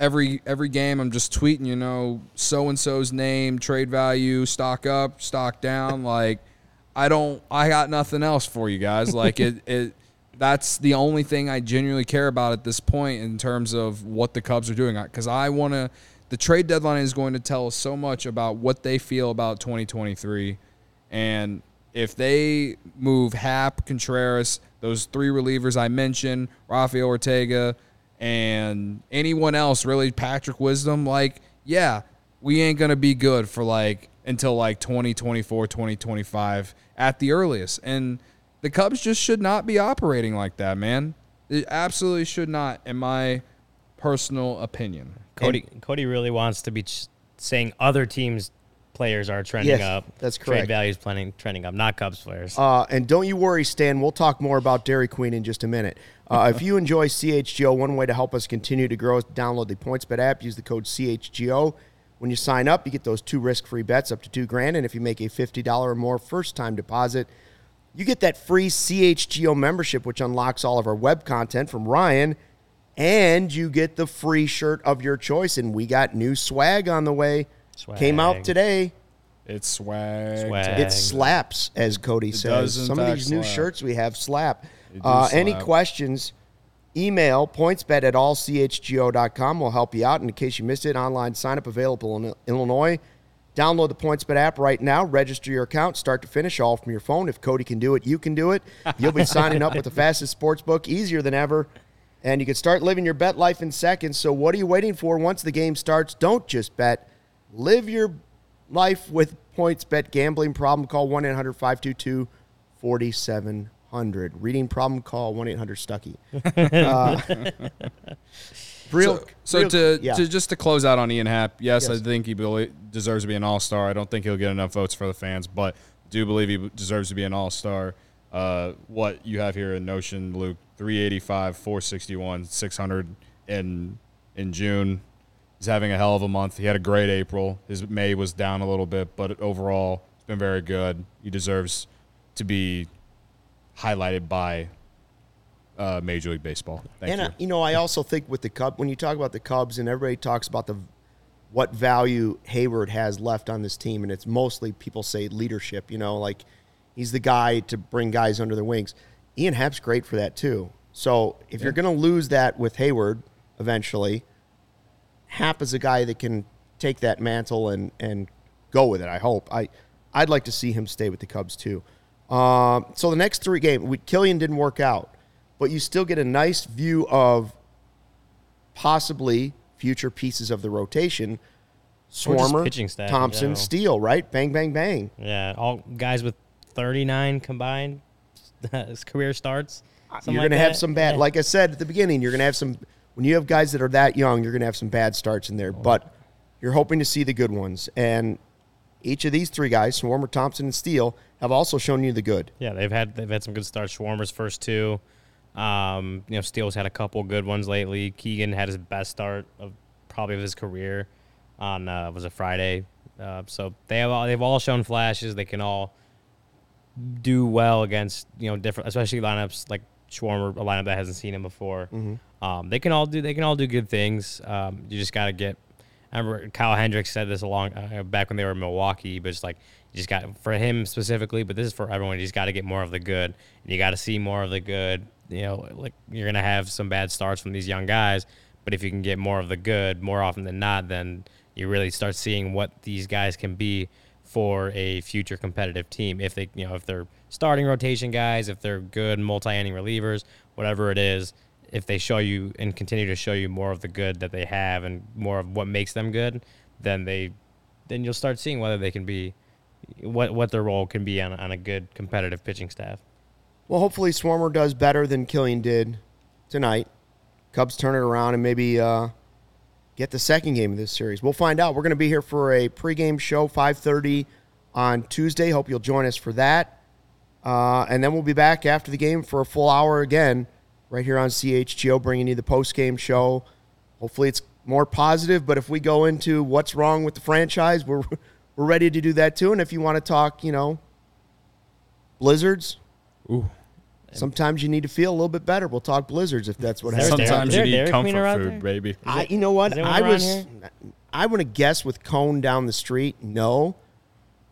[SPEAKER 3] Every every game, I'm just tweeting, you know, so and so's name, trade value, stock up, stock down. Like, I don't, I got nothing else for you guys. Like it, it, that's the only thing I genuinely care about at this point in terms of what the Cubs are doing. Because I want to, the trade deadline is going to tell us so much about what they feel about 2023, and if they move Happ, Contreras, those three relievers I mentioned, Rafael Ortega, and anyone else, really, Patrick Wisdom, like, yeah, we ain't going to be good for like until like 2024, 2025 at the earliest. And the Cubs just should not be operating like that, man. It absolutely should not, in my personal opinion.
[SPEAKER 2] Cody Cody really wants to be ch- saying other teams' players are trending
[SPEAKER 1] Yes,
[SPEAKER 2] up.
[SPEAKER 1] that's correct.
[SPEAKER 2] Trade values trending trending up, not Cubs players.
[SPEAKER 1] Uh, and don't you worry, Stan. We'll talk more about Dairy Queen in just a minute. Uh, if you enjoy CHGO, one way to help us continue to grow is to download the PointsBet app. Use the code CHGO. When you sign up, you get those two risk-free bets up to two grand, and if you make a fifty dollar or more first-time deposit, you get that free CHGO membership, which unlocks all of our web content from Ryan, and you get the free shirt of your choice. And we got new swag on the way. Swag. Came out today.
[SPEAKER 3] It's swag.
[SPEAKER 2] Swag.
[SPEAKER 1] It slaps, as Cody says. Some of
[SPEAKER 3] fact,
[SPEAKER 1] these new
[SPEAKER 3] slap.
[SPEAKER 1] shirts we have slap.
[SPEAKER 3] They do
[SPEAKER 1] Uh, any questions, email pointsbet at allchgo.com. We'll help you out. And in case you missed it, online sign up available in Illinois. Download the PointsBet app right now. Register your account, start to finish, all from your phone. If Cody can do it, you can do it. You'll be signing up with the fastest sports book, easier than ever. And you can start living your bet life in seconds. So, what are you waiting for? Once the game starts, don't just bet. Live your life with PointsBet. Gambling problem, call 1 800 522 4700. Reading problem, call 1 800 Stucky. Uh, Real,
[SPEAKER 3] so, so
[SPEAKER 1] real-
[SPEAKER 3] to,
[SPEAKER 1] yeah.
[SPEAKER 3] to just to close out on Ian Happ, yes,
[SPEAKER 1] Yes.
[SPEAKER 3] I think he deserves to be an All Star. I don't think he'll get enough votes for the fans, but do believe he deserves to be an All Star. Uh, what you have here in Notion, Luke, three eighty five, four sixty one, six hundred in in June. He's having a hell of a month. He had a great April. His May was down a little bit, but overall, it's been very good. He deserves to be highlighted by uh, Major League Baseball. Thank
[SPEAKER 1] and
[SPEAKER 3] you.
[SPEAKER 1] uh, you know, I also think with the Cubs, when you talk about the Cubs, and everybody talks about the what value Heyward has left on this team, and it's mostly people say leadership. You know, like he's the guy to bring guys under their wings. Ian Happ's great for that too. So if you're going to lose that with Heyward eventually, Happ is a guy that can take that mantle and and go with it. I hope. I I'd like to see him stay with the Cubs too. Um, so the next three games, we, Kilian didn't work out, but you still get a nice view of possibly future pieces of the rotation. Swarmer,
[SPEAKER 2] staff
[SPEAKER 1] Thompson. Steele, right? Bang, bang, bang.
[SPEAKER 2] yeah, all guys with 39 combined career starts. Uh, something
[SPEAKER 1] you're
[SPEAKER 2] like
[SPEAKER 1] going to have some bad.
[SPEAKER 2] Yeah.
[SPEAKER 1] Like I said at the beginning, you're going to have some. When you have guys that are that young, you're going to have some bad starts in there. But you're hoping to see the good ones. And each of these three guys, Swarmer, Thompson, and Steele, have also shown you the good.
[SPEAKER 2] Yeah, they've had they've had some good starts. Swarmer's first two. Um, you know, Steele's had a couple good ones lately. Keegan had his best start of probably of his career on uh, was a Friday. Uh, so they have all, they've all shown flashes. They can all do well against you know different, especially lineups like Schwarber, a lineup that hasn't seen him before. Um, they can all do they can all do good things. Um, you just got to get. I remember Kyle Hendricks said this a long uh, back when they were in Milwaukee, but it's like you just got for him specifically, but this is for everyone. You just got to get more of the good, and you got to see more of the good. You know, like you're gonna have some bad starts from these young guys, but if you can get more of the good more often than not, then you really start seeing what these guys can be for a future competitive team. If they, you know, if they're starting rotation guys, if they're good multi-inning relievers, whatever it is, if they show you and continue to show you more of the good that they have and more of what makes them good, then they, then you'll start seeing whether they can be, what what their role can be on, on a good competitive pitching staff.
[SPEAKER 1] Well, hopefully Swarmer does better than Kilian did tonight. Cubs turn it around and maybe uh, get the second game of this series. We'll find out. We're going to be here for a pregame show, 5.30 on Tuesday. Hope you'll join us for that. Uh, and then we'll be back after the game for a full hour again right here on CHGO, bringing you the postgame show. Hopefully it's more positive, but if we go into what's wrong with the franchise, we're, we're ready to do that too. And if you want to talk, you know, blizzards,
[SPEAKER 3] Ooh.
[SPEAKER 1] Sometimes you need to feel a little bit better. We'll talk blizzards if that's what happens.
[SPEAKER 3] Sometimes
[SPEAKER 2] Dairy-
[SPEAKER 3] you need
[SPEAKER 2] a Dairy Queen
[SPEAKER 3] comfort food,
[SPEAKER 2] there?
[SPEAKER 3] baby.
[SPEAKER 1] I, you know what? I was,
[SPEAKER 2] here?
[SPEAKER 1] I want to guess with Cone down the street, no.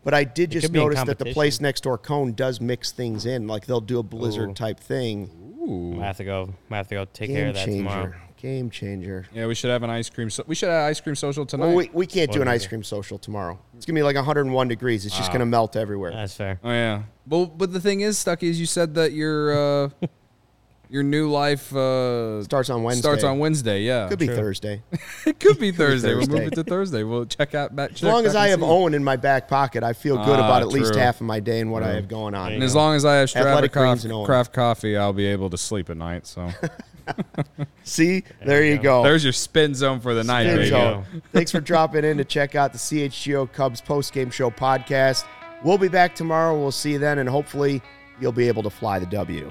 [SPEAKER 1] But I did just
[SPEAKER 2] could be in
[SPEAKER 1] notice that the place next door, Cone, does mix things in. Like they'll do a blizzard
[SPEAKER 2] Ooh.
[SPEAKER 1] type thing. Ooh.
[SPEAKER 2] I have to go. I have to go take care of that tomorrow.
[SPEAKER 1] Changer. Game changer.
[SPEAKER 3] Yeah, we should have an ice cream. So- we should have an ice cream social tonight.
[SPEAKER 1] Well, we, we can't do an ice cream social tomorrow. It's gonna be like 101 degrees. It's just gonna melt everywhere.
[SPEAKER 2] That's fair.
[SPEAKER 3] oh yeah. Well, but the thing is, Stucky, is you said that your uh, your new life uh,
[SPEAKER 1] Starts on Wednesday.
[SPEAKER 3] starts on Wednesday. Yeah,
[SPEAKER 1] Could be
[SPEAKER 2] True.
[SPEAKER 1] Thursday.
[SPEAKER 3] it could be Thursday. We'll
[SPEAKER 1] Thursday.
[SPEAKER 3] move it to Thursday. We'll check out back.
[SPEAKER 1] As long as I have OWYN in my back pocket, I feel good
[SPEAKER 3] Ah,
[SPEAKER 1] about at least
[SPEAKER 3] true.
[SPEAKER 1] half of my day and what I have going on.
[SPEAKER 3] And as long as I have
[SPEAKER 1] Athletic
[SPEAKER 3] Strava
[SPEAKER 1] greens and OWYN.
[SPEAKER 3] craft coffee, I'll be able to sleep at night. So
[SPEAKER 1] See, there, you go.
[SPEAKER 3] there's your spin zone for the night,
[SPEAKER 1] Spin
[SPEAKER 3] baby.
[SPEAKER 1] zone. Thanks for dropping in to check out the CHGO Cubs post game show podcast. We'll be back tomorrow. We'll see you then, and hopefully you'll be able to fly the W.